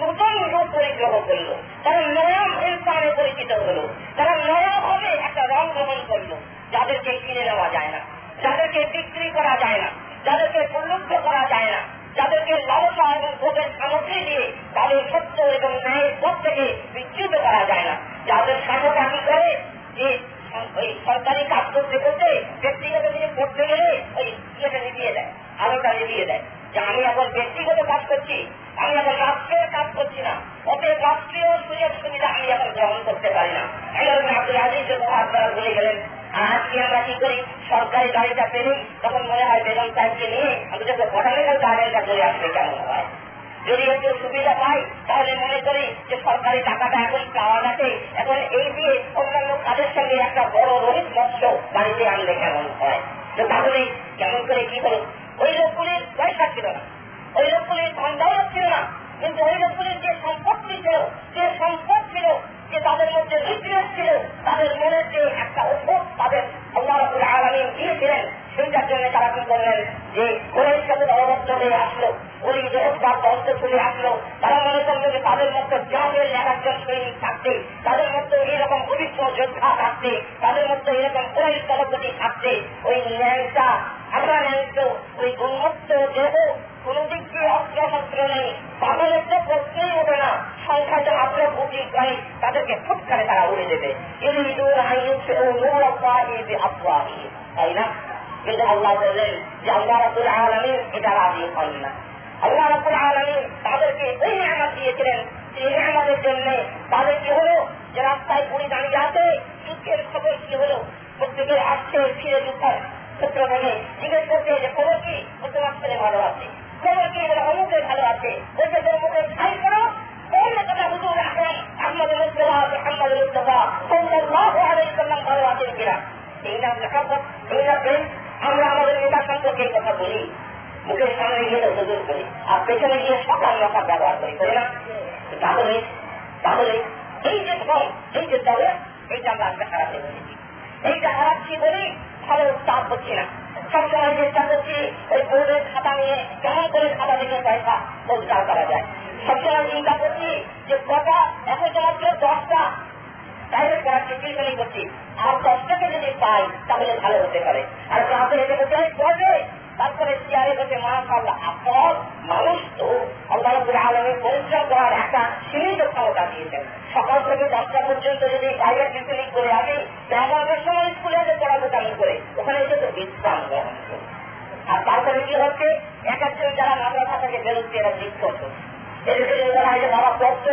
নতুন রূপ পরিগ্রহ করল। তারা নয়া ইনসানে পরিচিত হলো। তারা নয়া ভাবে একটা রং গ্রহণ করল। যাদেরকে কিনে নেওয়া যায় না, যাদেরকে বিক্রি করা যায় না, যাদেরকে প্রলুব্ধ করা যায় না, যাদেরকে লালসা এবং ভোগের সামগ্রী দিয়ে তাদের সত্য এবং ন্যায়ের পথ থেকে বিচ্যুত করা যায় না। যাদের কি করে, যে ওই সরকারি কাজ করতে করতে ব্যক্তিগত জিনিস করতে গেলে ওই ইয়েটা নিভিয়ে দেয়, আলোটা নিভিয়ে দেয়। আমি এখন ব্যক্তিগত কাজ করছি, আমি এখন রাষ্ট্রের কাজ করছি না। অতএব রাষ্ট্রীয় সুযোগ সুবিধা আমি এখন গ্রহণ করতে পারি না। আজকে আমরা কি করি? সরকারি গাড়িটা তখন মনে হয় নিয়ে আমি বটানিক্যাল গার্ডেনটা চলে আসবে কেমন হয়? যদি একটু সুবিধা পাই, তাহলে মনে করি যে সরকারি টাকাটা এখন পাওয়া গেছে এখন এই দিয়ে অন্যান্য কাজের সঙ্গে একটা বড় রোহিত মৎস্য বাড়িতে আনলে কেমন হয়? তো তাহলে কেমন করে কি হলো? ওই লোকগুলির পয়সা ছিল না। ওই লোকগুলির ধন্দাও ছিল না। কিন্তু ওই লোকগুলির যে সম্পত্তি ছিল, যে সম্পদ ছিল, যে তাদের মধ্যে বিক্রিয় ছিল, তাদের মনের যে একটা অভ্যোগ তাদের আল্লাহ আলমী দিয়েছিলেন সেইটার জন্য তারা কি করলেন যে কোরের সাথে অবদ্ধ হয়ে আসলো ওই যে বা বন্ধ চলে আসলো তারা মনে করল যে তাদের মধ্যে জাহাজের একজন সৈনিক থাকতে তাদের মধ্যে এইরকম পবিত্র যোদ্ধা থাকতে তাদের মধ্যে এরকম কোরের তলপতি থাকতে ওই ন্যায়টা আমরা ন্যায়িত ওই উন্মুক্ত দেহ কোন দিক দিয়ে অস্ত্রশস্ত্র নেই পাগলের তো প্রশ্নই ওঠে না সংখ্যায় তো মাত্র বুঝি করে তাদেরকে ফুটকারে তারা উড়ে দেবে তাই না কিন্তু আল্লাহ বললেন যে আল্লাহ রাবুল আলমী এটা রাজি হন না। আল্লাহ রাবুল আলমী তাদেরকে ওই নিয়ামত দিয়েছিলেন সেই নিয়ামতের জন্য তাদের কি হলো? যে রাস্তায় পুরি দাঁড়িয়ে আছে, যুদ্ধের খবর কি হলো? প্রত্যেকে আসছে, ফিরে যুদ্ধের সূত্র বলে জিজ্ঞেস করছে যে খবর কি? তোমার ছেলে ভালো আছে। খবর কি? বলে অমুকের ভালো আছে। বলছে যে অমুকের ছাই করো অন্য কথা হুজুর, এখন আহমদ এই না মেহাবত এই না প্রেম আমরা আমাদের নেতা সম্পর্কে কথা বলি। মুখের সামনে গিয়ে হুজুর করি আর পেছনে গিয়ে সকাল নকাল ব্যবহার করি তাই না? তাহলে তাহলে এই যে ধর্ম এই যে দলে, এইটা আমরা আজকে এইটা হারাচ্ছি বলেই ভালো চাপ হচ্ছে না। সবসময় চেষ্টা করছি ওই বোর্ডের খাতা নিয়ে কেমন করে খাতা থেকে পয়সা রোজগার করা যায়। সবসময় চিন্তা করছি যে কটা এখন মাত্র দশটা প্রাইভেট পড়াচ্ছি টিউশনই করছি, আর দশটাকে যদি পাই তাহলে ভালো হতে পারে। আর ক্লাসে এসে বলতে পড়বে তারপরে চেয়ারে বসে মাশাল্লাহ আপনার মানুষ তো আল্লাহ আলমের পরিশ্রম করার একটা সীমিত ক্ষমতা দিয়েছেন। সকাল থেকে দশটা পর্যন্ত যদি প্রাইভেট টিউশনিং করে আসি এগারোটার সময় স্কুলে এসে পড়াবো কেমন করে, ওখানে এসে তো বিশ্রাম গ্রহণ আর তারপরে কি হচ্ছে, এক একজন যারা মাদ্রাসা থেকে বেরোচ্ছে, এরা এদেরকে যদি বলা বাবা, পড়তো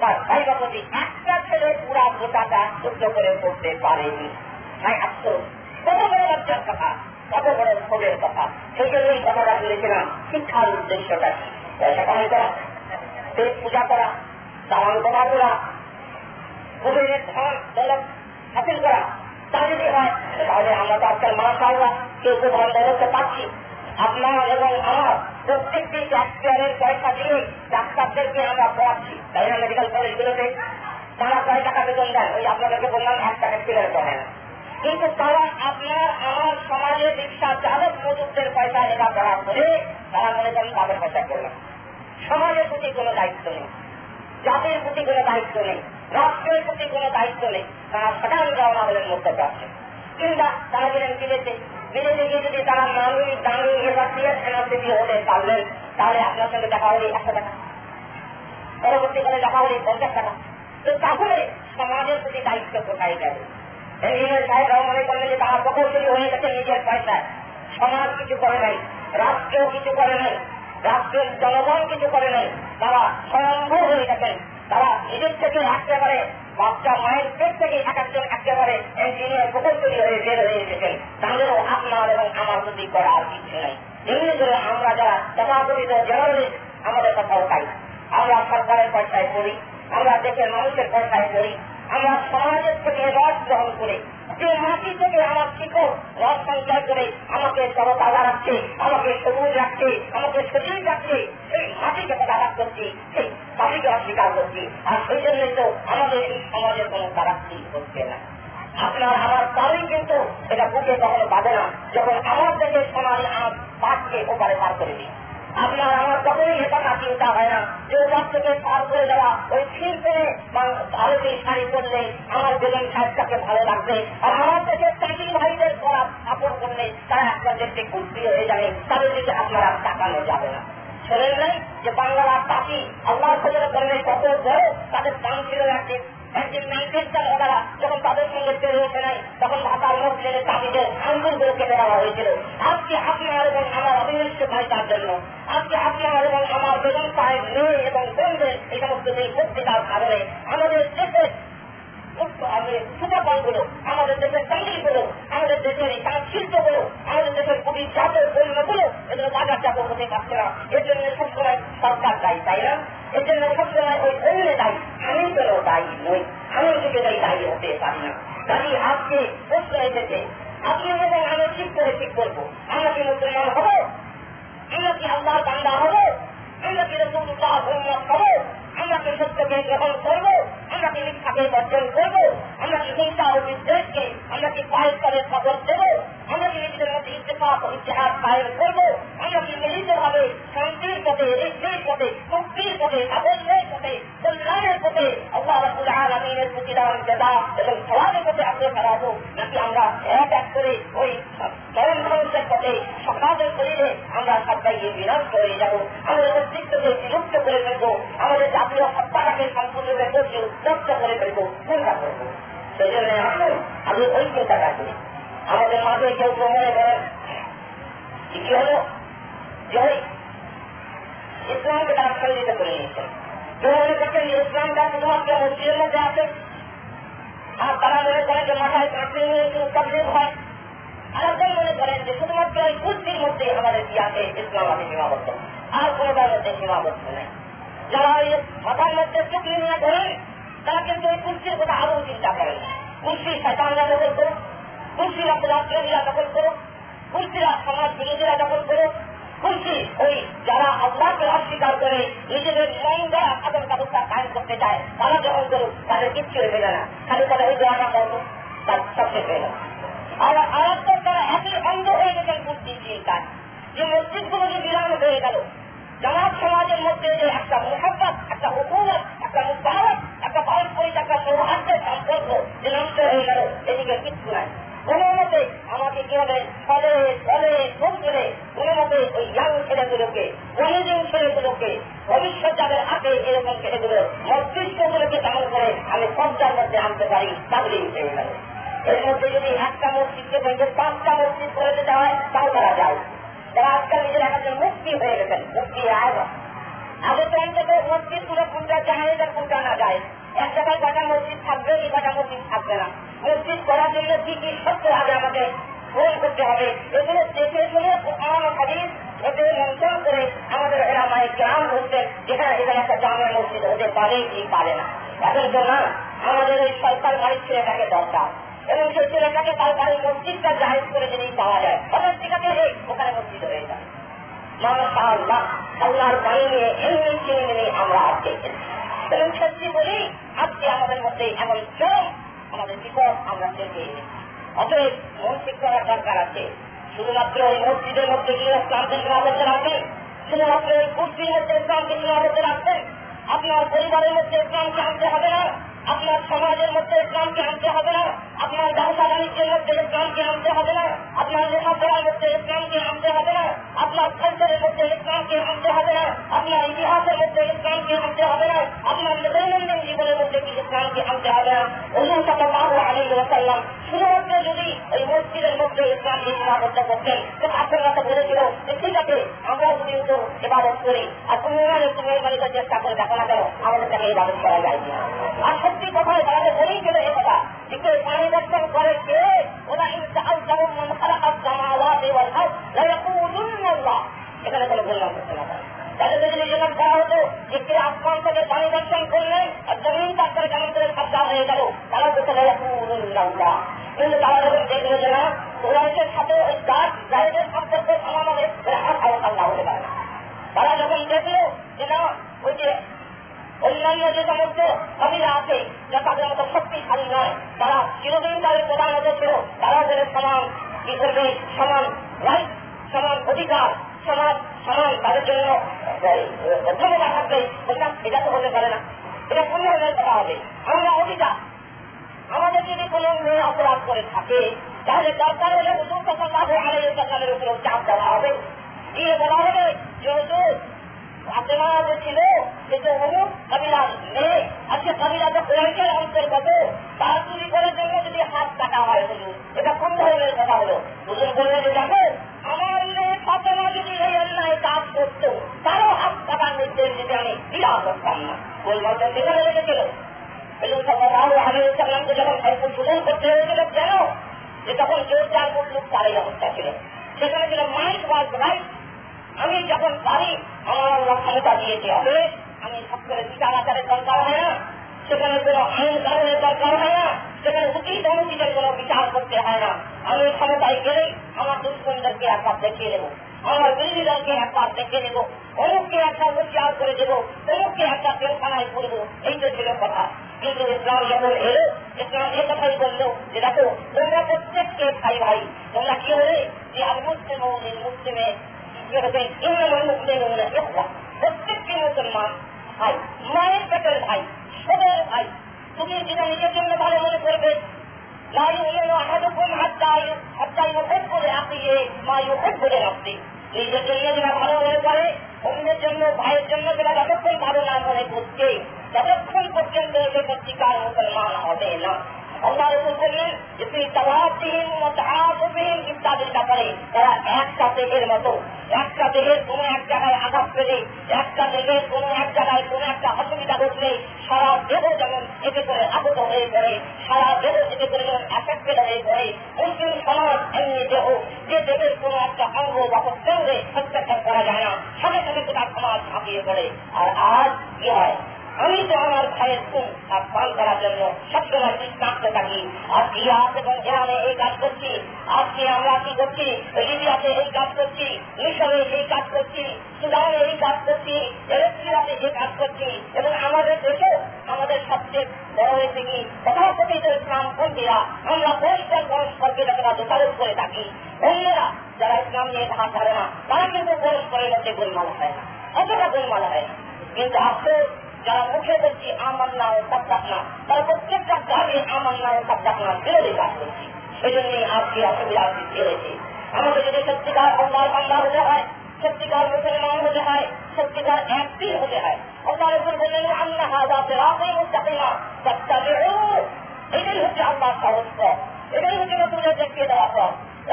তার ভাই একটা ছেলে পুরা গোটাটা সহ্য করে পড়তে পারেনি। তাই আফসোস কত বড় লজ্জার কথা, কত বড় ক্ষোভের কথা। সেই জন্যই কথাটা বলেছিলাম, শিক্ষার উদ্দেশ্যটা কি? পয়সা কামাই করা পেট পূজা করা দালান করা করা কুবেরের ধন দৌলত হাসিল করা। তা যদি হয়, তাহলে আমরা তো আজকাল মাস কেউ কেউ ধন দৌলতকে পাচ্ছি আপনার এবং আমার প্রত্যেকটি ট্যাক্সপেয়ারের পয়সা দিয়ে ডাক্তারদেরকে আমরা পড়াচ্ছি তাই না মেডিকেল কলেজগুলোতে তারা কয় টাকা বেতন দেন ওই আপনাদেরকে বললাম, এক টাকা সিগারেট দেয় না কিন্তু তারা আপনার, আমার সমাজের রিক্সা চালক মজুরদের পয়সা এটা করা করে তারা মনে করেন তাদের পয়সা করলেন সমাজের প্রতি কোনো দায়িত্ব নেই। জাতির প্রতি কোনো দায়িত্ব নেই। রাষ্ট্রের প্রতি কোনো দায়িত্ব নেই। তারা সাধারণ রওনা হলেন মধ্যে আছে কিংবা তারা গেলেন বিদেশে বিদেশে গিয়ে যদি তারা নামি দামি এবার পারলেন তাহলে আপনার সঙ্গে দেখা হলে একশো টাকা পরবর্তীকালে দেখা হলে পঞ্চাশ টাকা তো তাহলে সমাজের প্রতি দায়িত্ব কোথায় তারা প্রকৌশলী হয়ে নিজের সমাজ কিছু করে নাই। কিছু করে নাই। রাষ্ট্রের জনগণ কিছু করে নাই তারা গেছেন তারা নিজের থেকে একেবারে বাচ্চা মায়ের পেট থেকে এক একজন একেবারে ইঞ্জিনিয়ার প্রকৌশলী হয়ে বের হয়ে এসেছেন তাহলেও আপনার এবং আমার প্রতি করা আর কিছু নেই। এমনি করে আমরা যারা তথাকথিত জার্নালিস্ট, আমাদের কথাও পাই আমরা সরকারের পয়সায় করি আমরা দেশের মানুষের পয়সায় করি আমরা সমাজের থেকে রস গ্রহণ করে। যে মাটি থেকে আমার শিকড় রস সঞ্চয় করে আমাকে তরতাজা রাখছে আমাকে সবুজ রাখছে, আমাকে সজীব রাখছে, সেই মাটিকে তারাক করছি, সেই মাটিকে অস্বীকার করছি। আর সেই জন্যই তো আমাদের এই সমাজের কোন তারাক্তি হচ্ছে না। আপনার আমার তারই কিন্তু এটা বুকে কখনো বাঁধে না, যখন আমার দেশের সমাজ আমার পাঠকে ওপারে পার করে দিই। আপনার আমার কখনোই না চিন্তা হয় না। যে ওপার থেকে পার করে দেওয়া ওই ফিল করে ভারতীয় শাড়ি করলে আমার বেগম সাহেবটাকে ভালো লাগবে। আর আমার দেশের চাকরি ভাইদের করা কাপড় করলে তারা দেখতে খুব প্রিয় হয়ে যাবে। তাদের দিকে আপনারা তাকানো যাবে না। শোনেন নাই যে বাংলার পাখি আল্লাহ করলে কত বড়, তাদের দাম ছিল একটি একদিন নাইটেস্টার ওনারা যখন তাদের সঙ্গে পেরে ওঠে নাই তখন ভাতার মসজিদের তাদের আঙ্গুলগুলো কেটে দেওয়া হয়েছিল। আজকে আপনার এবং আমার অবিনিষ্ট ভাইটার জন্য। আজকে আপনার এবং আমার বেগম সাহেব মেয়ে এবং বোনদের এই সমস্ত এই পত্রিকার কারণে আমাদের দেশের সুপারগুলো আমাদের দেশের চাকরিগুলো আমাদের দেশের এই শিল্পগুলো আমাদের দেশের কুটির জাতের পণ্যগুলো এগুলো বাজার চাপক হতে পারছে না এর জন্য সবসময় সরকার দায়ী, তাই না? এর জন্য সবসময় ওই অন্য দায়ী। আমি কেন দায়ী নই। আমি থেকে দায়ী হতে পারি না। কাজে আজকে প্রশ্ন এসেছে। আপনি এবং আমি ঠিক করে ঠিক করব। আমরা কি মুসলমান হব? আমরা কি আল্লাহর বান্দা হব? আমরা কি রসুল্লাহ উন্মত হব আমরা কি সত্যকে গ্রহণ করব আমরা কি মিথ্যাকে বর্জন করব আমরা কি হিংসা ও বিদ্বেষকে আমরা কি পায়ের তলে খবর দেবো আমরা কি নিজেদের মধ্যে ইত্তেফাক ও ইতিহাস কায়েম করব আমরা কি মিলিত ভাবে শান্তির পথে, ঋদ্ধির পথে, মুক্তির পথে, সাফল্যের পথে, কল্যাণের পথে আল্লাহ রাবুল আলমিনের প্রতিদান জেদা এবং সবাবের পথে আগ্রহ রাখব নাকি আমরা এক এক করে ওই স্বয়ং মানুষের পথে সমাজের শরীরে আমরা সবাইকে বিরাজ করে আর তারা মনে করেন যে মাথায় কাঁকড়ে নিয়ে একটু তাবলিগ আরেকজন মনে করেন যে শুধুমাত্র ওই কুর্তির মধ্যে আমাদের কি আছে? ইসলাম আছে সীমাবদ্ধ আর কোনোটার মধ্যে সীমাবদ্ধ নেই। যারা ওই মাথার মধ্যে টুকরি নিয়ে ধরেন তারা কিন্তু ওই কুর্তির কথা আরও চিন্তা করেন কুর্সি শৈতানরা দখল করো কুর্সিরা রাষ্ট্রীরা দখল করো কুর্সিরা সমাজ বিরোধীরা দখল করো কুর্সি ওই যারা আল্লাহকে অস্বীকার করে নিজেদের মন দ্বারা সাধন ব্যবস্থা কায়ন করতে চায়, তারা যখন করুক, তাদের কিচ্ছু হয়ে না। খালি তারা ওই দোয়াটা করব তার সবচেয়ে হয়ে গেল আর আরেকটা তারা এতই অন্ধ হয়ে গেছেন কুর্সি চিন্তায় যে মসজিদগুলো যে বিরাম হয়ে গেল, জামাত সমাজের মধ্যে যে একটা মোহাব্বত, একটা হুকুমত, একটা মুবারক একটা পারস্পরিক, একটা সৌহার্দ্যের সম্পর্ক যে নষ্ট হয়ে গেল, এদিকে কিচ্ছু নাই। কোন মতে আমাকে কি হবে ফলে ফলে খুব করে কোন মতে ওই ইয়াং ছেলেগুলোকে প্রয়োজন ছেলেগুলোকে, ভবিষ্যৎ যাদের আছে এরকম ছেলেগুলো, মস্তিষ্কগুলোকে তেমন করে আমি সবটার মধ্যে আনতে পারি গেল এর মধ্যে যদি একটা মসজিদকে ভেঙে পাঁচটা মসজিদ করে দিতে হয়, তাও করা যায়। যারা আজকাল নিজের একজন মুক্তি হয়ে গেছেন, মুক্তি আয় আগে তো অন্তত মসজিদগুলো কোনটা জাহেজ আর কোনটা না যায়। এক জায়গায় কটা মসজিদ থাকবে, এই কটা মসজিদ থাকবে না। মসজিদ করার জন্য কি কি সত্য হবে আমাদের পূরণ করতে হবে? এগুলো দেখে শুনে কোরআন হাদিস এতে মন্থন করে আমাদের এলামায় গ্রাম হচ্ছেন যেখানে এখানে একটা জামের মসজিদ হতে পারে কি পারে না। এখন তো না, আমাদের ওই সরকার বাড়ির ছেলেটাকে দরকার। এবং সেই ছেলেটাকে তার বাড়ির মসজিদটা জাহেজ করে যদি পাওয়া যায়। অনেক ঠিকাতে ওখানে মসজিদ হয়ে যায় আল্লাহর বাণী নিয়ে চিনে আমরা এবং সত্যি বলি, আজকে আমাদের মধ্যে এমন শ্রম আমাদের বিপদ আমরা অতএব করার দরকার আছে। শুধুমাত্র ওই মসজিদের মধ্যে গিয়ে ইসলামকে রাখবেন শুধুমাত্র ওই কুর্তির মধ্যে ইসলামকে সীমাবদ্ধ রাখবেন আপনার পরিবারের মধ্যে ইসলামকে আনতে হবে না। আপনার সমাজের মধ্যে ইসলামকে আনতে হবে না, আপনার ব্যবসা বাণিজ্যের মধ্যে ইসলামকে আনতে হবে না, আপনার লেখাপড়ার মধ্যে ইসলামকে আনতে হবে না, আপনার কালচারের মধ্যে ইসলামকে আনতে হবে না, আপনার ইতিহাসের মধ্যে ইসলামকে আনতে হবে না, আপনার দৈনন্দিন জীবনের মধ্যে ইসলামকে আনতে হবে না? অন্য সাল্লাহ আলী শুধুমাত্র যদি ওই মসজিদের মধ্যে ইসলামকে সীমাবদ্ধ করতেন তো আপনার বলেছিল যে, ঠিক আছে আমরা যদি তো এবাদত করি, আর তুমি এই চেষ্টা করে দেখো না কেন, আমাদের তাকে ইবাদত করা যায় সত্যি কথায় তাদের বলেই গেলে এ কথা। যে কেউ করে কে? ওরা ইনসাল যেমন মন খারাপ জামাওয়াত এবং হাত এখানে কোনো বললাম করতে না তাদেরকে যদি যেমন করা হতো যে কে আসমান থেকে পানি দর্শন করলেন আর জমিন তারপরে কেমন করে সাবধান হয়ে গেল, তারা বলতে কিন্তু তারা যখন দেখল যে না কোরআনের সাথে ওই গাছ জাহেদের সম্পর্ক আমাদের আল্লাহ হতে পারে তারা যখন দেখল যে না, ওই যে অন্যান্য যে সমস্ত কবিরা আছে। যা তাদের মতো শক্তিশালী নয়। তারা চিরদিন তাদের প্রধান ছিল তারা বলে সমান করবে সমান রাইট, সমান অধিকার সমাজ সমান তাদের জন্য ক্ষমতা থাকবে। এটা তো হতে পারে না। এটা কোন ধরনের কথা হবে। আমরা অধিকার আমাদের যদি কোন মেয়ে অপরাধ করে থাকে, তাহলে দরকার হলে হুজুর তখন আড়াই টাকার উপরে চাপ দেওয়া হবে। দিয়ে বলা হবে যেহেতু ফাতেমা যে ছিল সে তো অমুক কাবিলার মেয়ে আজকে কাবিলা কোরআনের অন্তর্গত তার চুরি করার জন্য যদি হাত কাটা হয় হুজুর এটা কোন ধরনের কথা হলো? হুজুর বললে যে দেখো আমার মেয়ে ফাতেমা যদি এই অন্যায় কাজ করতো, তারও হাত কাটার নির্দেশ যদি আমি বিড়া করতাম না। বলবার সেখানে আলহামকে যখন শোষণ করতে হয়েছিল কেন? যে তখন চার মূল্য তার অবস্থা ছিল। সেখানে ছিল মাইন্ড ওয়াজ আমি যখন পারি আমার আল্লাহ ক্ষমতা দিয়েছে হবে আমি সব করে বিচার আচারের দরকার হয় না, সেখানে কোন আইন কারণের দরকার হয় না, সেখানে উচিত অনুচিতের কোন বিচার করতে হয় না। আমি ক্ষমতায় গেলেই আমার দুষ্কর্মীদেরকে একবার দেখিয়ে দেবো, আমার বিরোধী দলকে একবার দেখে নেব অমুককে একটা উচ্চার করে দেবো, অমুককে একটা পেলখানায় করব এই তো ছিল কথা। কিন্তু ইসলাম যখন এলো, ইসলাম এ কথাই বলল যে, দেখো, তোমরা প্রত্যেককে ভাই ভাই, তোমরা কি হলে? যে আর মুসলিম মুসলিমে প্রত্যেককে মুসলমান ভাই মায়ের পেটের ভাই সবের ভাই তুমি যেটা নিজের জন্য ভালো মনে করবে لا يؤمن احدكم حتى حتى يحب لاخيه ما يحب لنفسه নিজের জন্য যেটা ভালো মনে করে অন্যের জন্য ভাইয়ের জন্য যেটা যতক্ষণ ভালো না মনে করছে ততক্ষণ পর্যন্ত সে সত্যিকার মুসলমান হবে না আল্লাহ রসুল বললেন যে তুই তালাবিহীন মতাবিহীন ইত্যাদির ব্যাপারে তারা একটা দেহের মতো একটা দেহের কোনো এক জায়গায় আঘাত পেলে একটা দেহের কোনো এক জায়গায় কোনো একটা অসুবিধা ঘটলে সারা দেহ যেমন এতে করে আহত হয়ে পড়ে, সারা দেহ এতে করে যেমন অ্যাফেক্টেড হয়ে পড়ে, মুসলিম সমাজ এমনি দেহ, যে দেহের কোনো একটা অঙ্গ বা প্রত্যঙ্গে হত্যাচার করা যায় না, সাথে সাথে তার সমাজ ঝাঁপিয়ে পড়ে। আর আজ কি হয়? আমি তো আমার ভাইয়ের খুব পান করার জন্য সবসময় চিন্তাতে থাকি। আজকে ইয়াস এবং ইরানে এই কাজ করছি, আজকে আমরা কি করছি? লিবিয়াতে এই কাজ করছি, মিশরে এই কাজ করছি, সুদানে এই কাজ করছি এরেস্ট্রিয়াতে এই কাজ করছি এবং আমাদের দেশে আমাদের সবচেয়ে বড় হয়েছে কি? তথাকথিত ইসলাম পন্থীরা, আমরা পরিষ্কার পরস্পরকে যতটা দোষারোপ করে থাকি। অন্যরা যারা ইসলাম নিয়ে ধার ধারে না, তারা কিন্তু পরস্পরের মধ্যে গোলমাল হয় না। অতটা গোলমাল হয় কিন্তু আফসোস যারা মুখে বলছি আমার নাম সাবদাক না। তারা প্রত্যেকটা কাজে আমার নাম সাবদাক না। বিরোধী কাজ করছি সেই জন্যই আজকে অসুবিধা হয়েছে আমাদের যদি সত্যিকার আল্লাহ বাংলা হতে হয়, সত্যিকার মুসলমান হতে হয়, সত্যিকার একদিন হতে হয় আল্লাহ রসুল বললেন আল্লাহ হাজাতে রাতে মুস্তাকিমা। সত্যাবে এটাই হচ্ছে আল্লাহ সহজ এটাই হচ্ছে নতুনের দেখিয়ে দেওয়া পথ।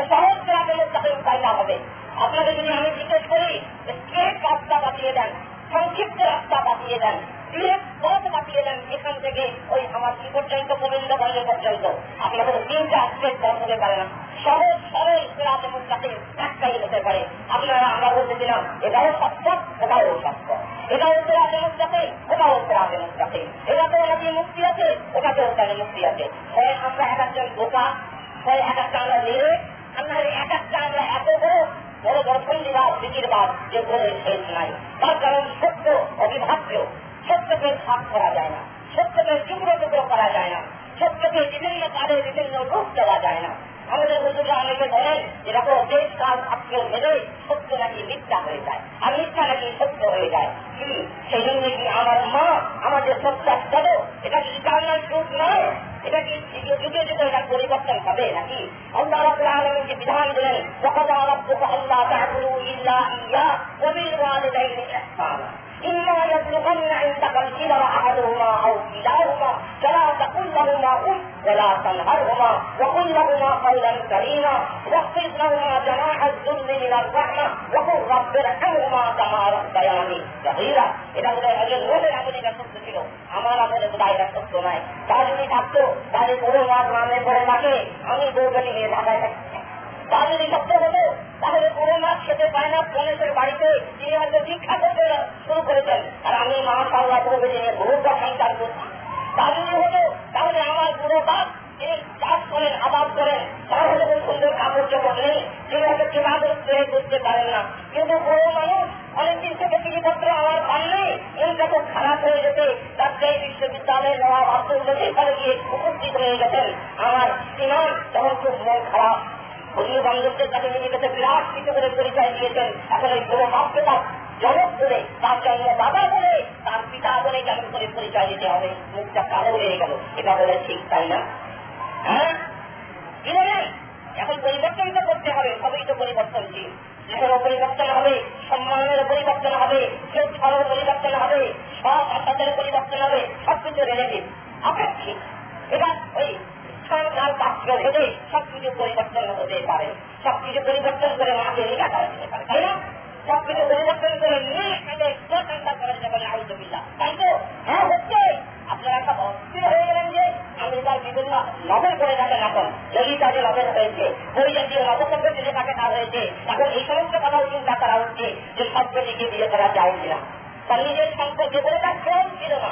সহজ রাতে মুস্তাকিম পাইতে হবে। আপনাকে যদি আমি জিজ্ঞেস করি স্ট্রেট রাস্তা বাতিয়ে দেন? সংক্ষিপ্ত রাস্তা বাতিয়ে দেন। পথ দেন এখান থেকে। ওই আমার কি পর্যন্ত গোবিন্দগঞ্জ পর্যন্ত আপনাদের তিনটা স্টেট পথ হতে পারে না। সহজ, সরল রাতে মুস্তাকে একটাই হতে পারে। আপনারা, আমরা বলতেছিলাম, এটাও সত্য, ওটাও সত্য এটাও রাতে মুস্তাকে ওটাও রাতে মুস্তাকে এটাতেও নাকি মুক্তি আছে, ওটাতেও তাহলে মুক্তি আছে। হয় আমরা এক একজন বোকা, হয় এক একটা আমরা নিয়ে আমরা এক একটা আমরা এত বড় বড় বড় পন্ডিবাদ বিচিরবাদ যে বলে শেষ নাই। তার কারণ সত্য, অবিভাজ্য। সত্যকে ভাগ করা যায় না। সত্যকে টুকরো টুকরো করা যায় না। সত্যকে বিভিন্ন কালে বিভিন্ন রূপ দেওয়া যায় না। আমাদের হুজুরা অনেকে বলেন দেখো দেশ কাল ছাত্র ভেদে সত্য নাকি মিথ্যা হয়ে যায়? আর মিথ্যা নাকি সত্য হয়ে যায়? কি? সেই জন্য কি আমার মা আমাদের সত্য দেবো? এটা কি ইটার্নাল ট্রুথ নয়? এটা কি যুগে যুগে এটা পরিবর্তন হবে নাকি? আল্লাহ রাব্বুল আলামিন যে বিধান দিলেন রাব্বুকা আল্লাহ তা'বুদু ইল্লা ইয়্যা ওয়া বিল ওয়ালিদাইনি ইহসানা। إما يبلغن عندك الكبر أحدهما أو كلاهما فلا تقل لهما أف ولا تنهرهما وقل لهما قولا كريما واخفض لهما جناح الذل من الرحمة وقل رب ارحمهما كما ربياني صغيرا এটা বোধ হয় একজন রোহের আমলে এটা সত্য ছিল আমার আমলে বোধ এটা সত্য নয় তা যদি থাকতো তাহলে বড় মার নামে পড়ে মাকে আমি বউকে নিয়ে ঢাকায় থাকছি তা যদি সত্য হতো তাহলে কোনো মাছ খেতে পায় না গণেশের বাড়িতে তিনি হয়তো দীক্ষা করতে শুরু করেছেন আর আমি মা সাল্লাহ করে নিয়ে বহুটা সন্তান করছি। তা যদি তাহলে আমার বুড়ো বাপ তিনি চাষ করেন, আবাদ করেন। তার হয়তো সুন্দর কাপড় চোপড় নেই। তিনি হয়তো কেনাদের করে করতে পারেন না। কিন্তু বড় মানুষ অনেকদিন থেকে চিঠিপত্র আমার পান নেই। মনটা তো খারাপ হয়ে যেতে রাজশাহী বিশ্ববিদ্যালয়ের নবাব আব্দুল গিয়ে উপস্থিত হয়ে গেছেন। আমার ইমান তখন খুব মন খারাপ। বন্ধু বান্ধবদের কাছে নিজেকে বিরাট কিছু করে পরিচয় দিয়েছেন। এখন ওই কোনো বাপকে তার জনক বলে, তার জন্ম বাবা বলে, তার পিতা বলে কেমন করে পরিচয় দিতে হবে? মুখটা কালো হয়ে গেল। এটা বলে, ঠিক, তাই না? হ্যাঁ এখন পরিবর্তন তো করতে হবে, সবই তো পরিবর্তনশীল। দেশেরও পরিবর্তন হবে, সম্মানের পরিবর্তন হবে শ্রদ্ধারও পরিবর্তন হবে সব আশাদের পরিবর্তন হবে সবকিছু রিলেটিভ আপেক্ষিক এটা ওই সরকার পাত্র ভেদে সবকিছু পরিবর্তন হতে পারে। সবকিছু পরিবর্তন করে মাকে নিকা করা যেতে পারে, তাই না? সবকিছু পরিবর্তন করে নিয়ে প্রশংসা করা যাবে না আলহামদুলিল্লাহ তাই তো? হ্যাঁ হচ্ছে। আপনারা একটা অস্থির হয়ে গেলেন যে আমেরিকার বিভিন্ন নভেল করে থাকেন এখন। ললিতা যে নভেল হয়েছে ওই জাতীয় নবসভ্য যে লেখাকে না হয়েছে, এখন এই সমস্ত কথা চিন্তা করা হচ্ছে যে সভ্যটিকে বিয়ে করা যায় কিনা। তার নিজের সম্পর্কে বলে তার ফোন ছিল না।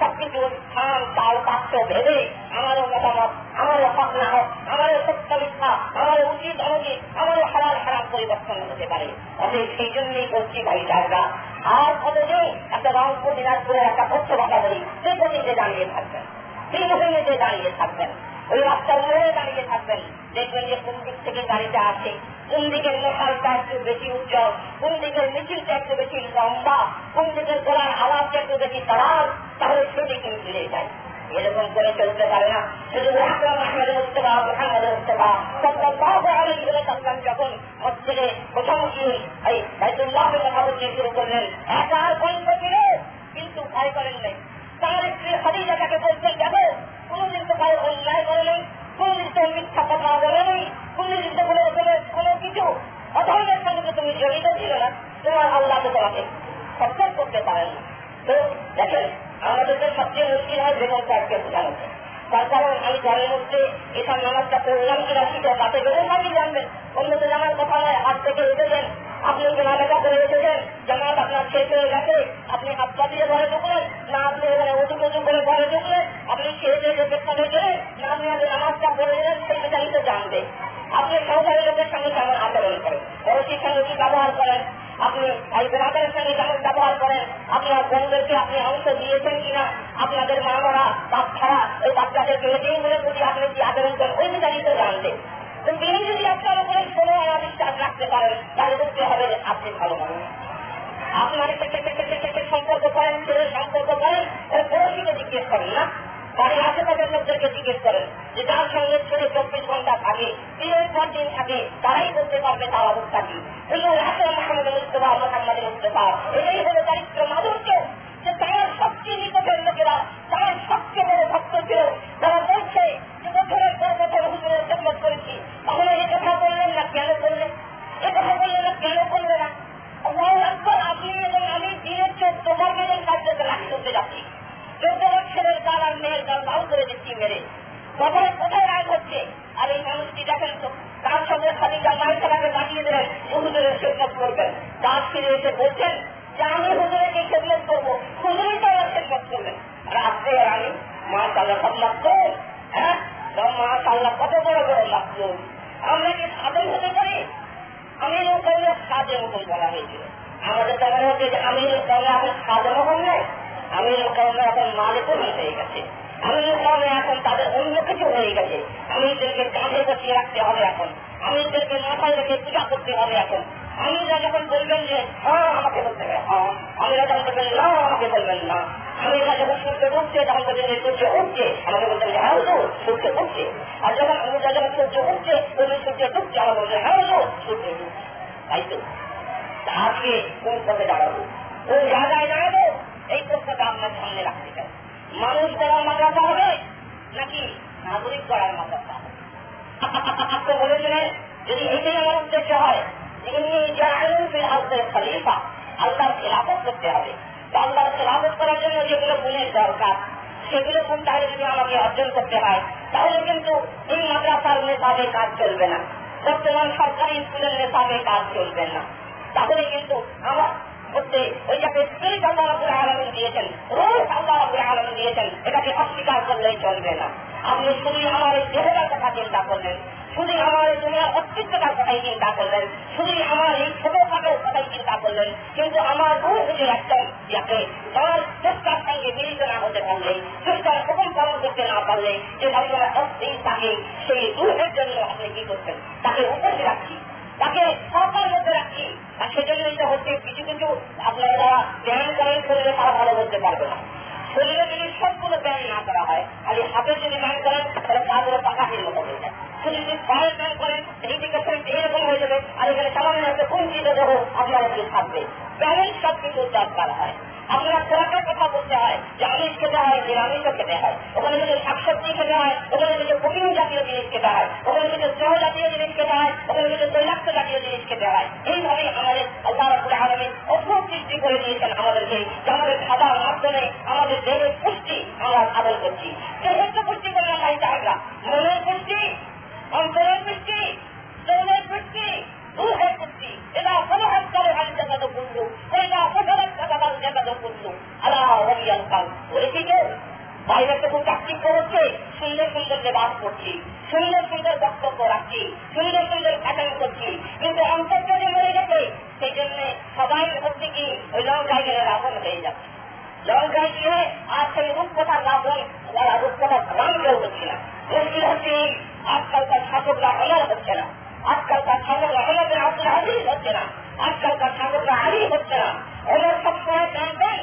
সবকিছু স্থান কাল পাত্র ভেবে আমারও মতামত আমারও হক হোক আমারও সত্য মিথ্যা আমারও উচিত অনুচিত আমারও হারাল হারাম পরিবর্তন হতে পারে অতএব সেই জন্যই বলছি ভাই সাহেবরা আর কতদিন একটা রংপুর দিনাজপুরের একটা তথ্য কথা বলি সেই গতিতে দাঁড়িয়ে থাকবেন সেই মহিলাতে দাঁড়িয়ে থাকবেন ওই রাস্তার মোড়ে দাঁড়িয়ে থাকবেন দেখবেন যে কোন দিক থেকে গাড়িটা আসে কোন দিকের মশালটা একটু বেশি উজ্জ্বল কোন দিকের মিছিলটা একটু বেশি লম্বা কোন দিকের গোলার আওয়াজটা একটু বেশি তারাল তাহলে সেদিকে ফিরে যায় এরকম করে চলতে পারে না। শুধু আকরাম আহমেদ মুস্তফা মোহাম্মদ মুস্তফা সাল্লাল্লাহু আলাইহি ওয়া সাল্লাম যখন মসজিদে প্রথমটি এই বাইতুল্লাহকে কথা শুরু করলেন, একা আর কণ্ঠ ছিল কিন্তু ভয় করেন নাই। তার স্ত্রী খাদিজা তাকে বলছেন দেখো কোনদিন তো কারও অন্যায় করে নেই, কোনদিন তো মিথ্যা কথা বলে নেই, কোনদিন তো কোনো রকমের কোনো কিছু অধর্মের সঙ্গে তো তুমি জড়িত ছিল না। তোমার আল্লাহ তো তোমাকে সত্তর করতে পারেন তো দেখেন আমাদের সবচেয়ে মুশকিল হয় জীবন কাজকে বোঝানো তার আমি ঘরের মধ্যে এসব নামাজটা পড়লাম কিনা সেটা তাতে বেরোন আপনি জানবেন। অন্য তো জানার কথা নয়, হাত থেকে এসেছেন আপনি কেনাকাটা করে এসেছেন জামাত আপনার শেষ হয়ে গেছে, আপনি হাত পা দিয়ে ঘরে ঢুকলেন, না আপনি এখানে উঁচু উঁচু করে ঘরে ঢুকলেন, আপনি খেয়ে দিয়ে পেছনে গেলেন, না আপনি আগে নামাজটা পড়ে গেলেন সেই বিস্তারিত জানবে আপনি সংসারের লোকের সঙ্গে কেমন আচরণ করেন? পড়োশির সঙ্গে কি ব্যবহার করেন আপনি ভাই বেড়াদের সঙ্গে কেমন ব্যবহার করেন আপনার বোনদেরকে আপনি অংশ দিয়েছেন কিনা? আপনাদের মা বাচ্চারা ওই বাচ্চাদেরকে এটাই মনে করি আপনি কি আচরণ করেন ওই বিস্তারিত জানবে তো তিনি যদি আপনার উপরে কোনো অনাবিশ্বাস রাখতে পারেন, তাহলে বুঝতে হবে আপনি ভালো মানুষ? আপনার সম্পর্ক করেন, ছেলের সম্পর্ক করেন ওই পড়োশিকে জিজ্ঞেস করেন না। বাড়ির আশেপাশের লোকদেরকে জিজ্ঞেস করেন যে যার সঙ্গে ছেলে চব্বিশ ঘণ্টা থাকে দিনের পর দিন থাকে তারাই বলতে পারবে তার অবস্থা কি? মুস্তফা মুস্তফা। এটাই হলো দারিদ্র মাধুর্য যে তার সবচেয়ে নিকটের লোকেরা, তার সবচেয়ে বড় ভক্ত ছিল তারা বলছে যে বছরের পর বছর হুজুরের খেদমত করেছি তাহলে এ কথা বললেন না কেন বললেন এ কথা বললেন না কেন বলবে না আল্লাহ আকবর আপনি এবং আমি দিনের চোদ্দ বর্গের কার্যতে লাঠি করতে যাচ্ছি চোদ্দ বছরের কাল আর মেয়ের কাল লাল করে দিচ্ছি মেরে। কখনো কোথায় রাগ হচ্ছে? আর এই মানুষটি দেখেন তো, তার সঙ্গে খালিকা তাকে পাঠিয়ে দিলেন হুজুরের খেদমত করবেন। তার ফিরে এসে বলছেন যে, আমি হুজুরকে খেদমত করব। হুজুরই তো আমার খেদমত করবেন। আজকে আমি মা সাল্লাহ সব মাত্র হ্যাঁ? মা সাল্লাহ কত বড় বড় মাত্র আমরা কি সাধন হতে পারি? আমির কৌমের সাজের মতন বলা হয়েছিল। আমাদের দেখা হচ্ছে যে আমির কৌমে এখন সাজের মতন নেই আমির কৌমে এখন মালিকুল হয়ে গেছে। আমির কৌমে এখন তাদের অন্য কিছু হয়ে গেছে। আমিরদেরকে কাঁধে বসিয়ে রাখতে হবে এখন। আমিরদেরকে মাথায় রেখে পূজা করতে হবে এখন। আমিরা যখন বলবেন যে হ্যাঁ আমাকে বলতে হবে। হ্যাঁ আমিরা যখন বলবেন, না, আমাকে বলবেন না। আমিরা যখন সূর্য উঠছে, তখন বলছেন যে সূর্য উঠছে আমাকে বলতেন যে হ্যাঁ সূর্য উঠছে আর যখন আমিরা যখন সূর্য উঠছে বলবেন, সূর্য ডুবছে। আমাকে বলছেন হ্যাঁ সূর্য তাই তো আজকে কোন পথে দাঁড়াবো? কোন জায়গায় দাঁড়াবো? এই প্রশ্নটা আপনার সামনে রাখতে চাই। মানুষ করার মাদ্রাসা হবে, নাকি নাগরিক করার মাদ্রাসা হবে? বলেছিলেন, যদি এটাই আমার উদ্দেশ্য হয় সেগুলো তাহলে যদি আমাকে অর্জন করতে হয় কিন্তু কাজ চলবে না। বর্তমান সরকারি স্কুলের নেতাবে কাজ চলবে না। তাহলে কিন্তু আমার করতে ওইটাকে স্পিরিট আল্লাহ আলমিন দিয়েছেন, রোজ আল্লাহ আলমিন দিয়েছেন, এটাকে অস্বীকার করলেই চলবে না। আপনি শুধু আমার এই দেহটার কথা চিন্তা করলেন, শুধু আমার এই দুনিয়ার অস্তিত্বটার কথাই চিন্তা করলেন, শুধু আমার এই ছোটখাটো কথাই চিন্তা করলেন, কিন্তু আমার রূপ যে একদম যাকে তার চেষ্টার সঙ্গে মিলিত না হতে পারলে চেষ্টার হুকুম পালন করতে না পারলে, যে ভাইরা অস্থির থাকে, সেই রূপের জন্য আপনি কি করছেন? তাকে উপরে রাখছি। তাকে সরকার মধ্যে রাখছি, আর সেজন্যই তো হচ্ছে কিছু কিছু আপনারা ব্যায়াম করেন শরীরে তারা ভালো করতে পারবে না। শরীরে যদি সবগুলো ব্যায়াম না করা হয় খালি হাতে যদি ব্যায়াম করেন, তাহলে পাগুলো পাকাটির মতো হয়ে যায় শুধু যদি পায়ের ব্যায়াম করেন, এই দিকে এইরকম হয়ে যাবে, আর এখানে সামান্য একটা কুঞ্চিত দেহ আপনার একটু থাকবে। ব্যালেন্স সব কিছু দরকার হয়। আপনার খোরাকের কথা বলতে হয়, যে আমিষ খেতে হয় নিরামিষও খেতে হয়। ওখানে যদি শাকসবজি খেতে হয়, ওখানে যদি প্রোটিন জাতীয় জিনিস খেতে হয়, ওখানে যদি স্নেহ জাতীয় জিনিস খেতে হয়, ওখানে যদি তৈলাক্ত জাতীয় জিনিস খেতে হয়, এইভাবে আমাদের আল্লাহ রাবুল আলমী অদ্ভুত সৃষ্টি করে দিয়েছেন আমাদেরকে, যে আমাদের খাবার মাধ্যমে আমাদের দেহের পুষ্টি আমরা সাধন করছি। দেহের তো পুষ্টি করে আমরা চাহিদা মনের পুষ্টি, অন্তরের পুষ্টি শরীরের পুষ্টি সেই জন্য সবাই হচ্ছে কি ওই লঙ্কায় গেলে রাবণ হয়ে যাচ্ছে লঙ্কায় গিয়ে আর সেই না। মুশকিল হচ্ছে আজকালকার শাসকরা অমর হচ্ছে না। আজকালকার শাসকরা অমরের আব্দুল আজিজ হচ্ছে না। আজকালকার শাসকরা আলী হচ্ছে না। অমর সবসময় জানতেন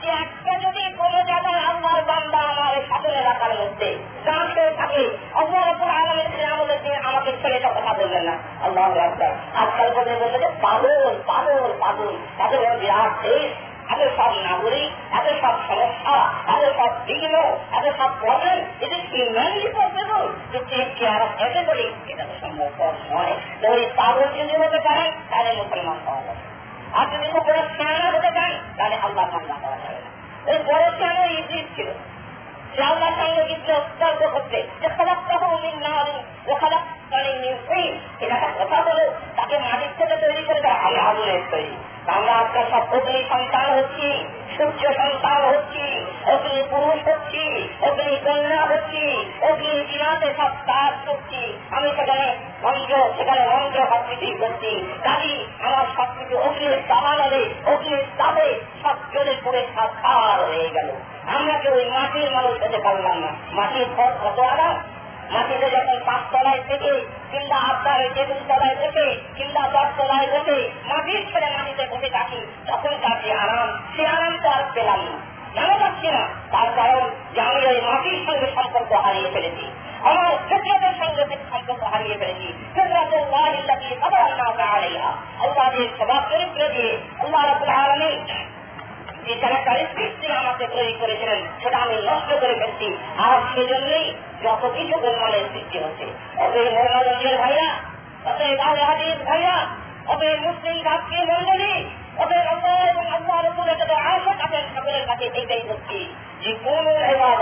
যে একটা যদি কোনো জায়গায় আল্লাহর বান্দা আমার শাসনের এলাকার মধ্যে জানতে থাকে অপর অপর আলমের আমাদের আমাকে ছেড়ে কথা বলবেন না। আল্লাহ আজকাল বলে বলবে যে পাগল পাগল পাগল। তাদের বিরাট দেশ এত সব নাগরিক আগে সব সমস্যা আগে সব বিঘ্ন আগে সব প্রবলেম এটা humanly possible to take care of everybody এটা তো নয়। তো ওই যদি হতে পারে, তাহলে মুসলমান পাওয়া যাবে। আর যদি কোনো হতে চান তাহলে আল্লাহ মান্না করা যাবে না। ওই বড় খেয়ানো ইজিত ছিল। সঙ্গে কিছু তর্ক করতে যে কাহ মিন না ও খারাপ মানে এটা একটা কথা হলো তাকে মাটির থেকে তৈরি করে দেয় আমি আগুনের তৈরি। আমরা আজকাল সব সন্তান হচ্ছি। সূর্য সন্তান হচ্ছি, অগ্নি পুরুষ হচ্ছি, অগ্নি কন্যা হচ্ছি, অগ্নি বিনাতে সব কাজ করছি। আমি সেখানে মন্ত্র সেখানে মন্ত্র সবকিছু করছি। কাজী আমার সবকিছু অগ্নির দাবানলে, অগ্নির তাপে সব জ্বলে পড়ে সাক্ষার হয়ে গেল। আমরা কেউ মাটির মানুষ হতে পারলাম না। মাটির ঘর কত আরাম মাটিতে যখন পাঁচ তলায় থেকে কিংবা আপনার টেবিল তলায় বসে কিংবা দশ তলায় বসে মাটির ছেড়ে মাটিতে বসে থাকি, তখন যে আরাম, সে আরাম তো আর পেলাম না। কেন পাচ্ছি না? তার কারণ যে আমি ওই মাটির সঙ্গে সম্পর্ক হারিয়ে ফেলেছি। আমার ফেতরাতের সঙ্গে সম্পর্ক হারিয়ে ফেলেছি। ফেতরাতের ওয়াহিল্লাতি আবার আল্লাহ আলাইহা। আল্লাহ যে চরিত্র দিয়ে আল্লাহ রাব্বুল আলামিন যে ক্যারেক্টারিস্টিক দিয়ে আমাকে তৈরি করেছিলেন, সেটা আমি নষ্ট করে ফেলছি। আর সেজন্যই যত কিছু গোলমালের সৃষ্টি হচ্ছে, অতএব মোহাম্মদের ভাইরা, অতএব আহলে ভাইরা, অতএব মুসলিম জাতীয় মন্ডলী অতএব আল্লাহ আশা তাদের সকলের কাছে এইটাই বলছি যে কোন